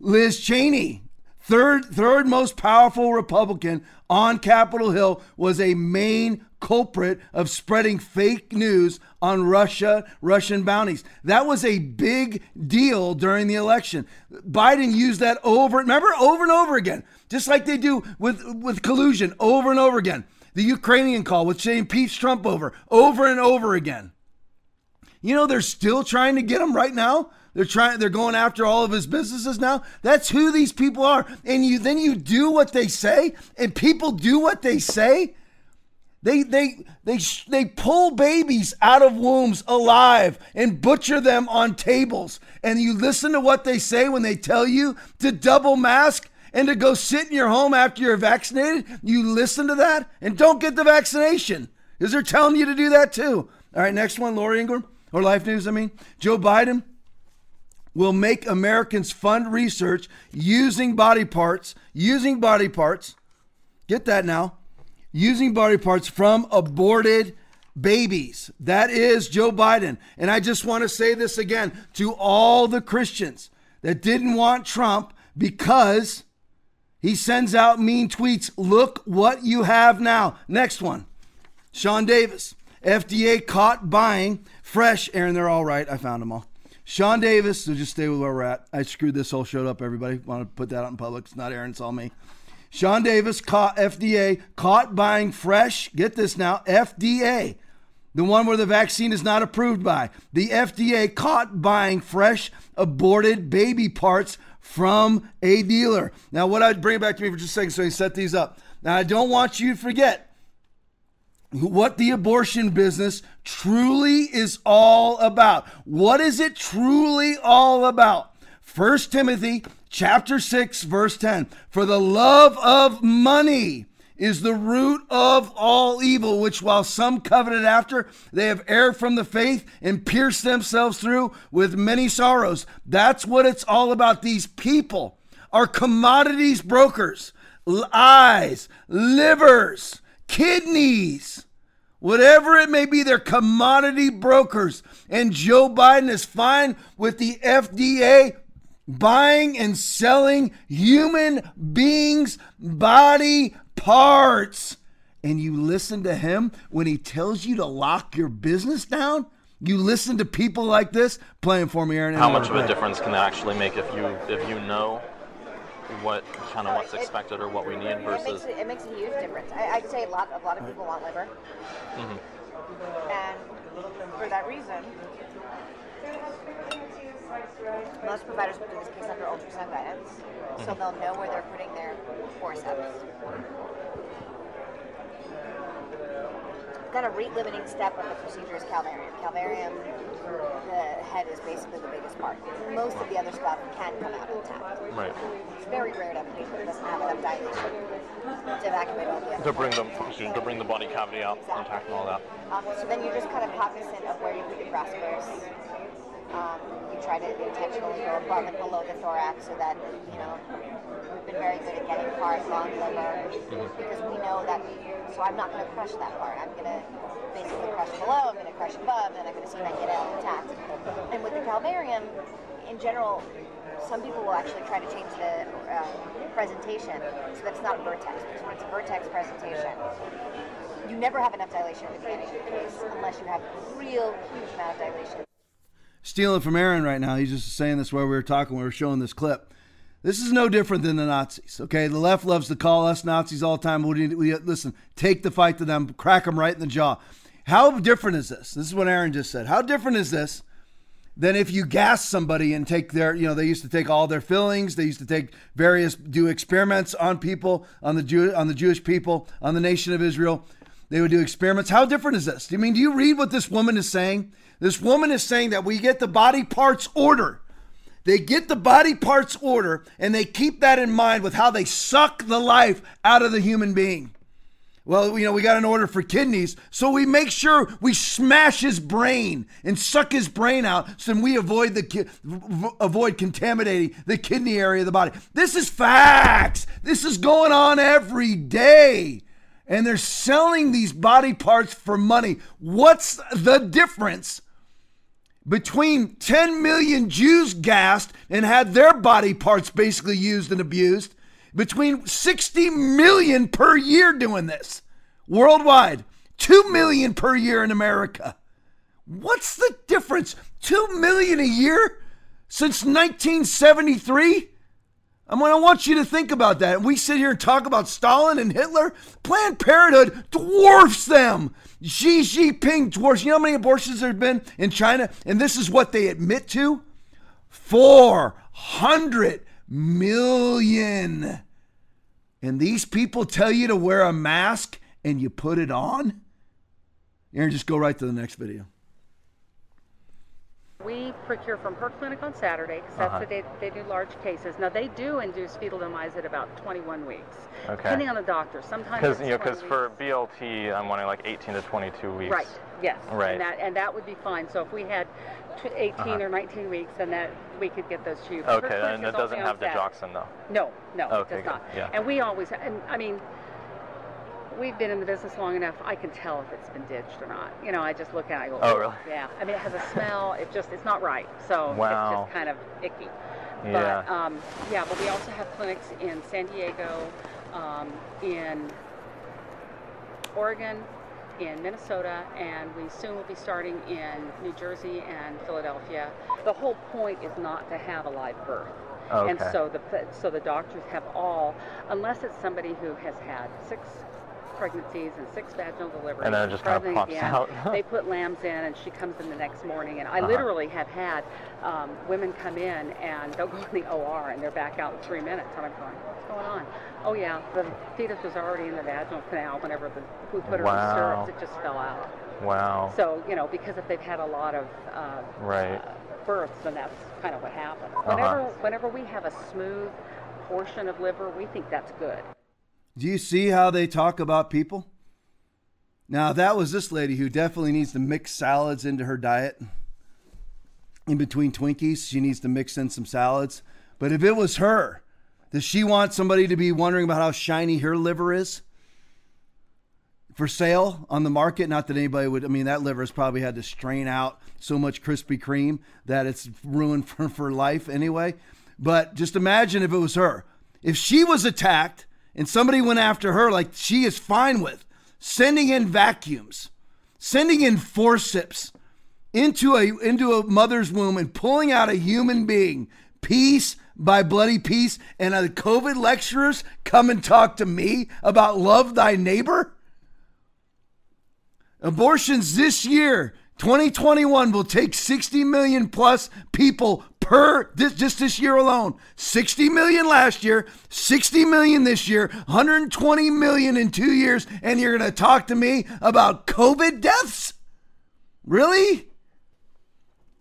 Liz Cheney third third most powerful Republican on Capitol Hill was a main culprit of spreading fake news on Russia, Russian bounties. That was a big deal during the election. Biden used that over, remember, over and over again, just like they do with, with collusion over and over again. The Ukrainian call, which they impeached Trump over, over and over again. You know, they're still trying to get him right now. They're trying they're going after all of his businesses now. That's who these people are. And you then you do what they say and people do what they say. They they they they pull babies out of wombs alive and butcher them on tables. And you listen to what they say when they tell you to double mask and to go sit in your home after you're vaccinated. You listen to that and don't get the vaccination because they're telling you to do that too. All right, next one, Laura Ingraham or Life News. I mean, Joe Biden will make Americans fund research using body parts, using body parts. Get that now. Using body parts from aborted babies. That is Joe Biden. And I just want to say this again to all the Christians that didn't want Trump because he sends out mean tweets. Look what you have now. Next one. Sean Davis. FDA caught buying fresh. Aaron, they're all right. I found them all. Sean Davis, so just stay with where we're at. I screwed this whole show up, everybody. Want to put that out in public. It's not Aaron, it's all me. Sean Davis caught FDA caught buying fresh, get this now, FDA. the one where the vaccine is not approved by. The FDA caught buying fresh aborted baby parts from a dealer. Now, what I'd bring it back to me for just a second so I set these up. Now, I don't want you to forget what the abortion business truly is all about. What is it truly all about? First Timothy chapter 6 verse 10. For the love of money is the root of all evil, which while some coveted after, they have erred from the faith and pierced themselves through with many sorrows. That's what it's all about. These people are commodities brokers, eyes, livers, kidneys. Whatever it may be, they're commodity brokers. And Joe Biden is fine with the FDA buying and selling human beings' body parts. And you listen to him when he tells you to lock your business down? You listen to people like this playing for me, Aaron. How much of a difference can that actually make if you if you know what kind of what's expected or what we need It makes, versus? it, makes a huge difference. I, I'd say a lot, a lot of people want liver, Mhm. and for that reason, most providers will do this case under ultrasound guidance, so Mhm. they'll know where they're putting their forceps. Kind of rate limiting step of the procedure is calvarium. Calvarium, the head is basically the biggest part. Most of the other stuff can come out intact. Right. It's very rare to have a patient that doesn't have enough dilation to evacuate all the other To bring the parts. to bring the body cavity out intact and all that. Um, so then you're just kind of cognizant of where you put your graspers. Um, you try to intentionally go above and below the thorax so that, you know, very good at getting hard, long liver because we know that, so I'm not going to crush that part. I'm going to basically crush below, I'm going to crush above, and I'm going to see if I get it intact. And with the calvarium, in general, some people will actually try to change the uh, presentation so that it's not a vertex. It's a vertex presentation, you never have enough dilation at the beginning of the case unless you have a real huge amount of dilation. stealing from Aaron right now. He's just saying this while we were talking. We were showing this clip. This is no different than the Nazis. Okay, the left loves to call us Nazis all the time. We, we listen, take the fight to them, crack them right in the jaw. How different is this? This is what Aaron just said. How different is this than if you gas somebody and take their, you know, they used to take all their fillings. They used to take various, do experiments on people, on the Jew, on the Jewish people, on the nation of Israel. They would do experiments. How different is this? Do you mean, do you read what this woman is saying? This woman is saying that we get the body parts order. They get the body parts order and they keep that in mind with how they suck the life out of the human being. Well, you know, we got an order for kidneys, so we make sure we smash his brain and suck his brain out so we avoid the ki- avoid contaminating the kidney area of the body. This is facts. This is going on every day. And they're selling these body parts for money. What's the difference between 10 million Jews gassed and had their body parts basically used and abused, between 60 million per year doing this worldwide, 2 million per year in America. What's the difference? 2 million a year since 1973? I'm going to want you to think about that. And we sit here and talk about Stalin and Hitler. Planned Parenthood dwarfs them. Xi Jinping dwarfs. You know how many abortions there have been in China? And this is what they admit to 400 million. And these people tell you to wear a mask and you put it on? Aaron, just go right to the next video. We procure from her clinic on Saturday because that's Uh-huh. the day they do large cases. Now they do induce fetal demise at about 21 weeks, Okay. depending on the doctor. Sometimes Because you know, because for BLT, I'm wanting like 18 to 22 weeks. Right. Yes. Right. And that and that would be fine. So if we had tw- 18 Uh-huh. or 19 weeks, then that we could get those to you. Okay, and it doesn't have the Saturday. digoxin though. No, no, Okay, it does good. not. Yeah. And we always, and I mean, we've been in the business long enough. I can tell if it's been ditched or not. You know, I just look at it. I go, Oh, really? Yeah. I mean, it has a smell. It just, it's not right. So Wow. it's just kind of icky. Yeah. But um, yeah, but we also have clinics in San Diego, um, in Oregon, in Minnesota, and we soon will be starting in New Jersey and Philadelphia. The whole point is not to have a live birth. Okay. And so the so the doctors have all, unless it's somebody who has had six pregnancies and six vaginal deliveries. And then it just kinda pops again. out. they put lambs in, and she comes in the next morning. And I Uh-huh. literally have had um, women come in, and they'll go in the OR, and they're back out in three minutes. And I'm going, what's going on? Oh yeah, the fetus was already in the vaginal canal whenever the, we put her Wow. on syrups. It just fell out. Wow. So you know, because if they've had a lot of uh, Right. births, then that's kind of what happens. Uh-huh. Whenever, whenever we have a smooth portion of liver, we think that's good. Do you see how they talk about people? Now, that was this lady who definitely needs to mix salads into her diet. In between Twinkies, she needs to mix in some salads. But if it was her, does she want somebody to be wondering about how shiny her liver is? For sale on the market? Not that anybody would, I mean, that liver has probably had to strain out so much Krispy Kreme that it's ruined <laughs> for, for life anyway. But just imagine if it was her. If she was attacked and somebody went after her like she is fine with, sending in vacuums, sending in forceps into a into a mother's womb and pulling out a human being piece by bloody piece, and the COVID lecturers come and talk to me about love thy neighbor. Abortions this year, 2021, will take 60 million plus people per this, just this year alone. 60 million last year, 60 million this year, 120 million in two years, and you're going to talk to me about COVID deaths? Really?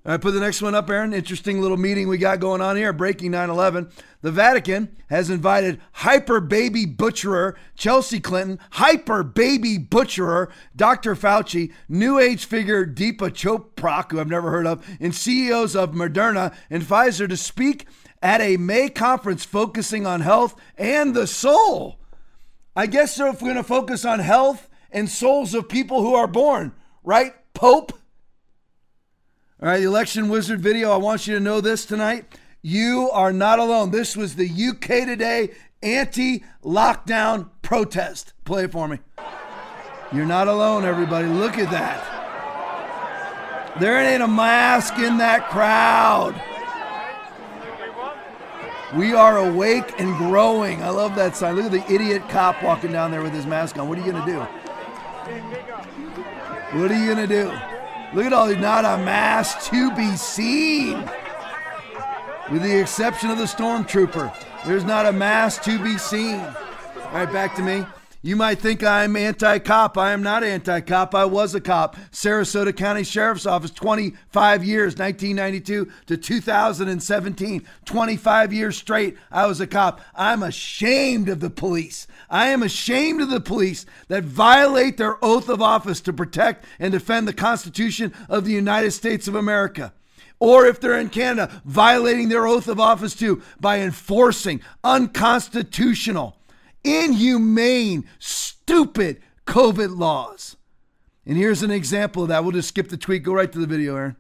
All right, put the next one up, Aaron. Interesting little meeting we got going on here. Breaking 9 11. The Vatican has invited hyper baby butcherer Chelsea Clinton, hyper baby butcherer Dr. Fauci, New Age figure Deepak Chopra, who I've never heard of, and CEOs of Moderna and Pfizer to speak at a May conference focusing on health and the soul. I guess so if we're going to focus on health and souls of people who are born, right, Pope? All right, the election wizard video. I want you to know this tonight. You are not alone. This was the UK Today anti lockdown protest. Play it for me. You're not alone, everybody. Look at that. There ain't a mask in that crowd. We are awake and growing. I love that sign. Look at the idiot cop walking down there with his mask on. What are you going to do? What are you going to do? Look at all, not a mask to be seen. With the exception of the stormtrooper, there's not a mask to be seen. All right, back to me. You might think I'm anti cop. I am not anti cop. I was a cop. Sarasota County Sheriff's Office, 25 years, 1992 to 2017. 25 years straight, I was a cop. I'm ashamed of the police. I am ashamed of the police that violate their oath of office to protect and defend the Constitution of the United States of America. Or if they're in Canada, violating their oath of office too by enforcing unconstitutional inhumane, stupid COVID laws. And here's an example of that. We'll just skip the tweet, go right to the video, Aaron.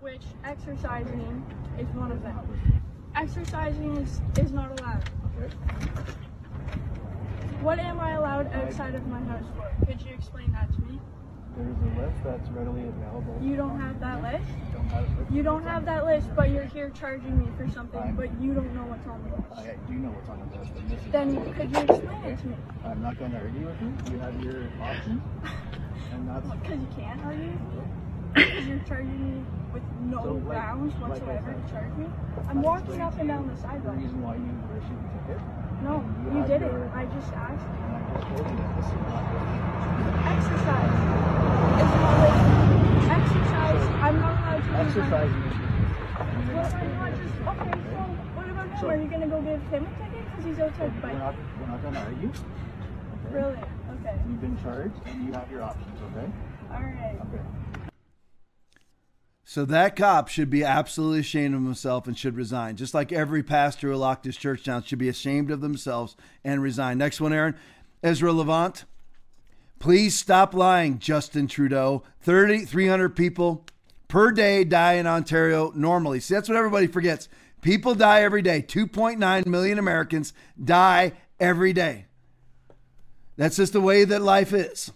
Which exercising is one of them. Exercising is, is not allowed. What am I allowed outside of my house for? Could you explain that to me? There's a list that's readily available. You don't have that list? Don't have it. You don't have that list, but you're here charging me for something, but you don't know what's on the list. I do know what's on the list. and this is- Then could you explain it to me? I'm not going to argue with you. You have your options, <laughs> and that's Because you can't argue? <laughs> Because you're charging me with no So, like- grounds whatsoever said, to charge me? I'm walking up and down the sidewalk. the reason why you issued the ticket. No, and you didn't. your- I just asked. I just told you that this is not Exercise. It's not exercise. I'm not allowed to use my- exercising is Well, I'm not just okay. So what about him? Are you gonna go give him a ticket because he's outside We're not, we're not going to argue. Okay? Really? Okay. You've been charged, and you have your options. Okay. All right. Okay. So that cop should be absolutely ashamed of himself and should resign. Just like every pastor who locked his church down should be ashamed of themselves and resign. Next one, Aaron. Ezra Levant. Please stop lying, Justin Trudeau. 30, 300 people per day die in Ontario normally. See, that's what everybody forgets. People die every day. 2.9 million Americans die every day. That's just the way that life is.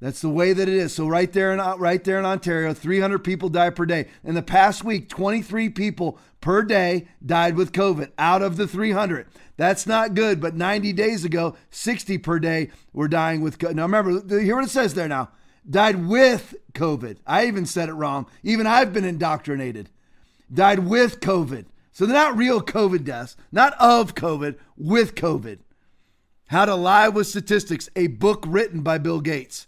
That's the way that it is. So right there in uh, right there in Ontario, 300 people die per day. In the past week, 23 people per day died with COVID out of the 300. That's not good, but 90 days ago, 60 per day were dying with COVID. Now remember, hear what it says there now. Died with COVID. I even said it wrong. Even I've been indoctrinated. Died with COVID. So they're not real COVID deaths, not of COVID, with COVID. How to Lie with Statistics, a book written by Bill Gates.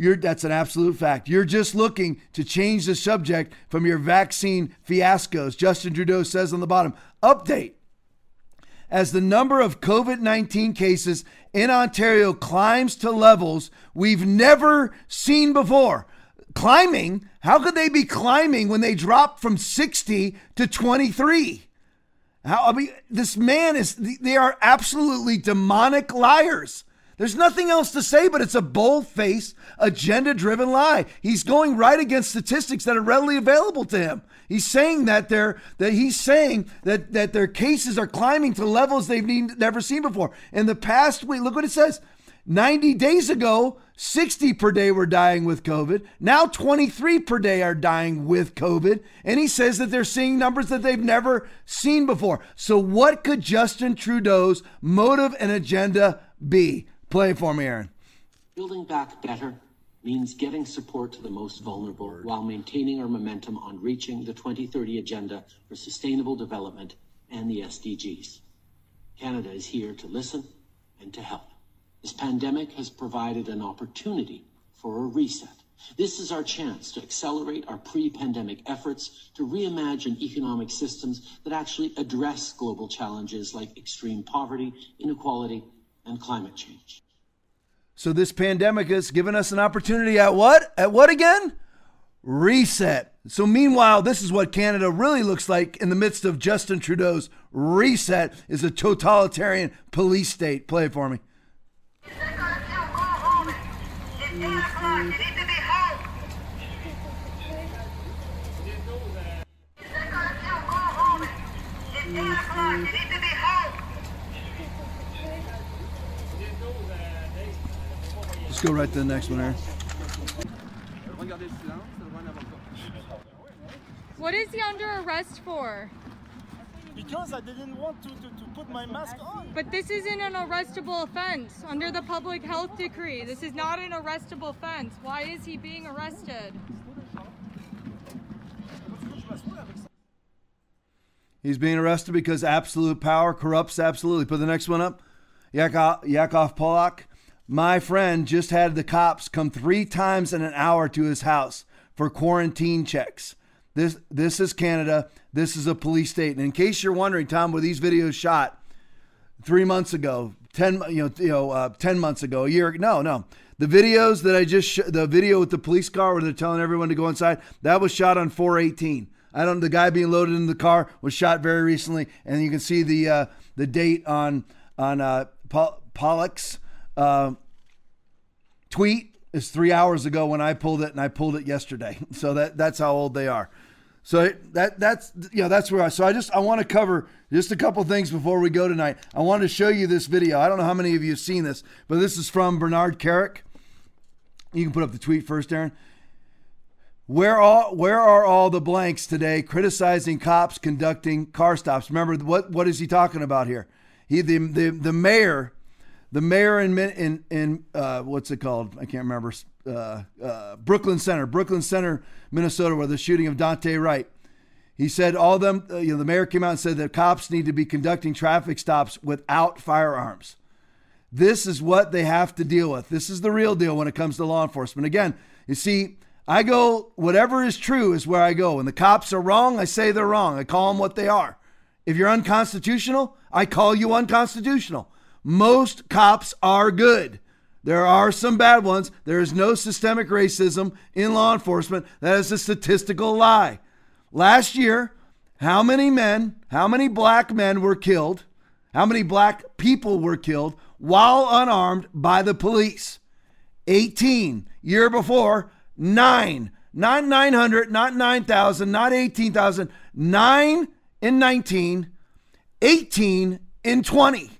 You're, that's an absolute fact. You're just looking to change the subject from your vaccine fiascos. Justin Trudeau says on the bottom update. As the number of COVID 19 cases in Ontario climbs to levels we've never seen before. Climbing? How could they be climbing when they dropped from 60 to 23? How, I mean, this man is, they are absolutely demonic liars. There's nothing else to say, but it's a bold faced, agenda driven lie. He's going right against statistics that are readily available to him. He's saying that they're that he's saying that that their cases are climbing to levels they've never seen before. In the past week, look what it says. 90 days ago, 60 per day were dying with COVID. Now 23 per day are dying with COVID. And he says that they're seeing numbers that they've never seen before. So, what could Justin Trudeau's motive and agenda be? Play for me, Aaron. Building back better means getting support to the most vulnerable while maintaining our momentum on reaching the 2030 Agenda for Sustainable Development and the SDGs. Canada is here to listen and to help. This pandemic has provided an opportunity for a reset. This is our chance to accelerate our pre pandemic efforts to reimagine economic systems that actually address global challenges like extreme poverty, inequality, and climate change. So this pandemic has given us an opportunity at what? At what again? Reset. So meanwhile, this is what Canada really looks like in the midst of Justin Trudeau's reset is a totalitarian police state. Play it for me. Let's go right to the next one, Aaron. What is he under arrest for? Because I didn't want to, to, to put my mask on. But this isn't an arrestable offense under the public health decree. This is not an arrestable offense. Why is he being arrested? He's being arrested because absolute power corrupts absolutely. Put the next one up. Yakov, Yakov Polak my friend just had the cops come three times in an hour to his house for quarantine checks. This this is Canada. This is a police state. And in case you're wondering, Tom, were these videos shot three months ago, ten you know you know uh, ten months ago, a year? No, no. The videos that I just sh- the video with the police car where they're telling everyone to go inside that was shot on 418. I don't. The guy being loaded in the car was shot very recently, and you can see the uh, the date on on uh, Pollock's uh, tweet is three hours ago when I pulled it, and I pulled it yesterday. <laughs> So that that's how old they are. So that that's know that's where I so I just I want to cover just a couple things before we go tonight. I wanted to show you this video. I don't know how many of you have seen this, but this is from Bernard Kerik. You can put up the tweet first, Aaron. Where all where are all the blanks today criticizing cops conducting car stops? Remember what what is he talking about here? He the the, the mayor the mayor in in in uh, what's it called? I can't remember. Uh, uh, Brooklyn Center, Brooklyn Center, Minnesota, where the shooting of Daunte Wright. He said all them. Uh, you know, the mayor came out and said that cops need to be conducting traffic stops without firearms. This is what they have to deal with. This is the real deal when it comes to law enforcement. Again, you see, I go whatever is true is where I go. When the cops are wrong, I say they're wrong. I call them what they are. If you're unconstitutional, I call you unconstitutional most cops are good. There are some bad ones. There is no systemic racism in law enforcement. That is a statistical lie. Last year, how many men, how many black men were killed? How many black people were killed while unarmed by the police? 18. Year before, 9. Not 900, not 9,000, not 18,000. 9 in 19, 18 in 20.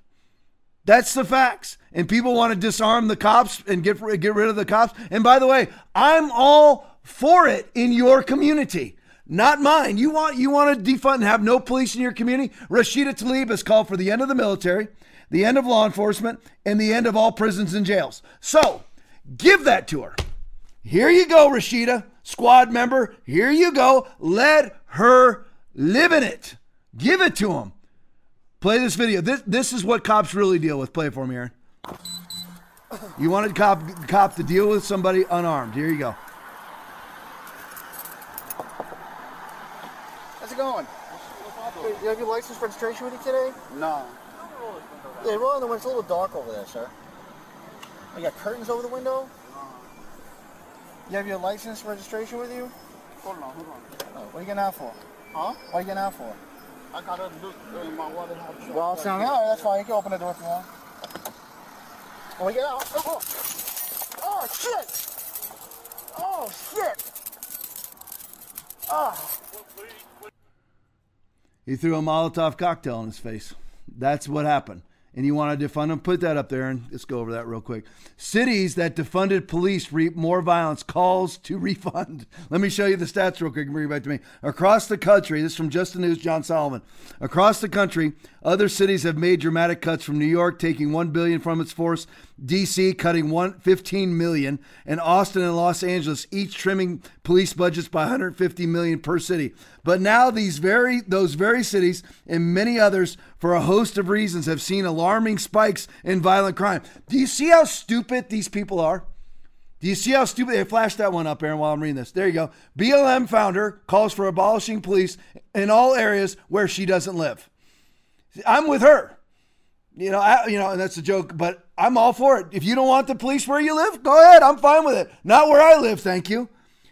That's the facts. and people want to disarm the cops and get get rid of the cops. And by the way, I'm all for it in your community, not mine. You want you want to defund and have no police in your community? Rashida Tlaib has called for the end of the military, the end of law enforcement, and the end of all prisons and jails. So give that to her. Here you go, Rashida, squad member. Here you go. Let her live in it. Give it to him. Play this video. This this is what cops really deal with. Play it for me, Aaron. You wanted cop cop to deal with somebody unarmed. Here you go. How's it going? Hey, you have your license registration with you today? No. Yeah, roll in the window. It's a little dark over there, sir. Oh, you got curtains over the window? You have your license registration with you? Hold on, hold on. Oh, what are you getting out for? Huh? What are you getting out for? I gotta look in my wallet. Well, sound all right. That's fine. You can open the door if you want. When we get out. Oh, oh shit! Oh shit! Oh. He threw a Molotov cocktail in his face. That's what happened. And you want to defund them? Put that up there and let's go over that real quick. Cities that defunded police reap more violence. Calls to <laughs> refund. Let me show you the stats real quick and bring it back to me. Across the country, this is from Just the News, John Solomon. Across the country, other cities have made dramatic cuts from New York taking 1 billion from its force, DC cutting one, 15 million, and Austin and Los Angeles each trimming police budgets by 150 million per city. But now these very those very cities and many others for a host of reasons have seen alarming spikes in violent crime. Do you see how stupid these people are? Do you see how stupid they flashed that one up, Aaron, while I'm reading this? There you go. BLM founder calls for abolishing police in all areas where she doesn't live. I'm with her. You know, I, you know, and that's a joke, but I'm all for it. If you don't want the police where you live, go ahead. I'm fine with it. Not where I live, thank you.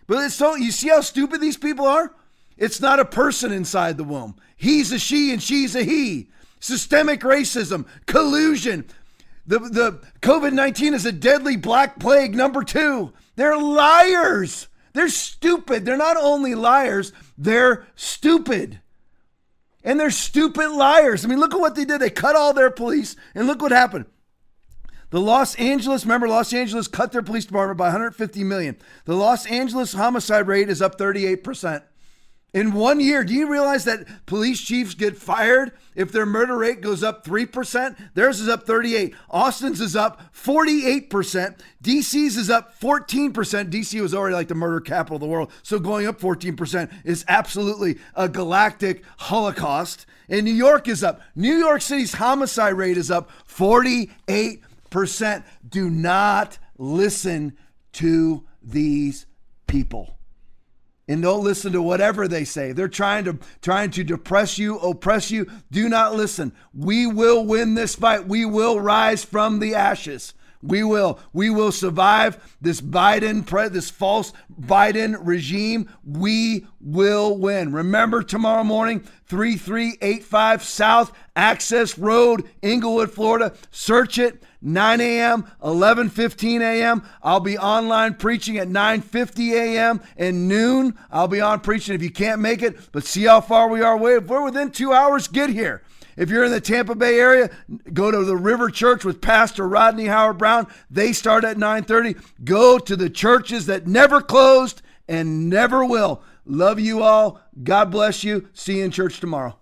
But it's so you see how stupid these people are? It's not a person inside the womb. He's a she and she's a he. Systemic racism, collusion. The the COVID-19 is a deadly black plague number 2. They're liars. They're stupid. They're not only liars, they're stupid. And they're stupid liars. I mean, look at what they did. They cut all their police, and look what happened. The Los Angeles, remember, Los Angeles cut their police department by 150 million. The Los Angeles homicide rate is up 38%. In one year, do you realize that police chiefs get fired if their murder rate goes up 3%? Theirs is up 38. Austin's is up 48%. DC's is up 14%. DC was already like the murder capital of the world. So going up 14% is absolutely a galactic holocaust. And New York is up. New York City's homicide rate is up 48%. Do not listen to these people and don't listen to whatever they say. They're trying to trying to depress you, oppress you. Do not listen. We will win this fight. We will rise from the ashes. We will. We will survive this Biden, this false Biden regime. We will win. Remember tomorrow morning, 3385 South Access Road, Englewood, Florida. Search it. 9 a.m., 11:15 a.m. I'll be online preaching at 9:50 a.m. and noon. I'll be on preaching if you can't make it, but see how far we are away. If we're within two hours, get here. If you're in the Tampa Bay area, go to the River Church with Pastor Rodney Howard-Browne. They start at 9:30. Go to the churches that never closed and never will. Love you all. God bless you. See you in church tomorrow.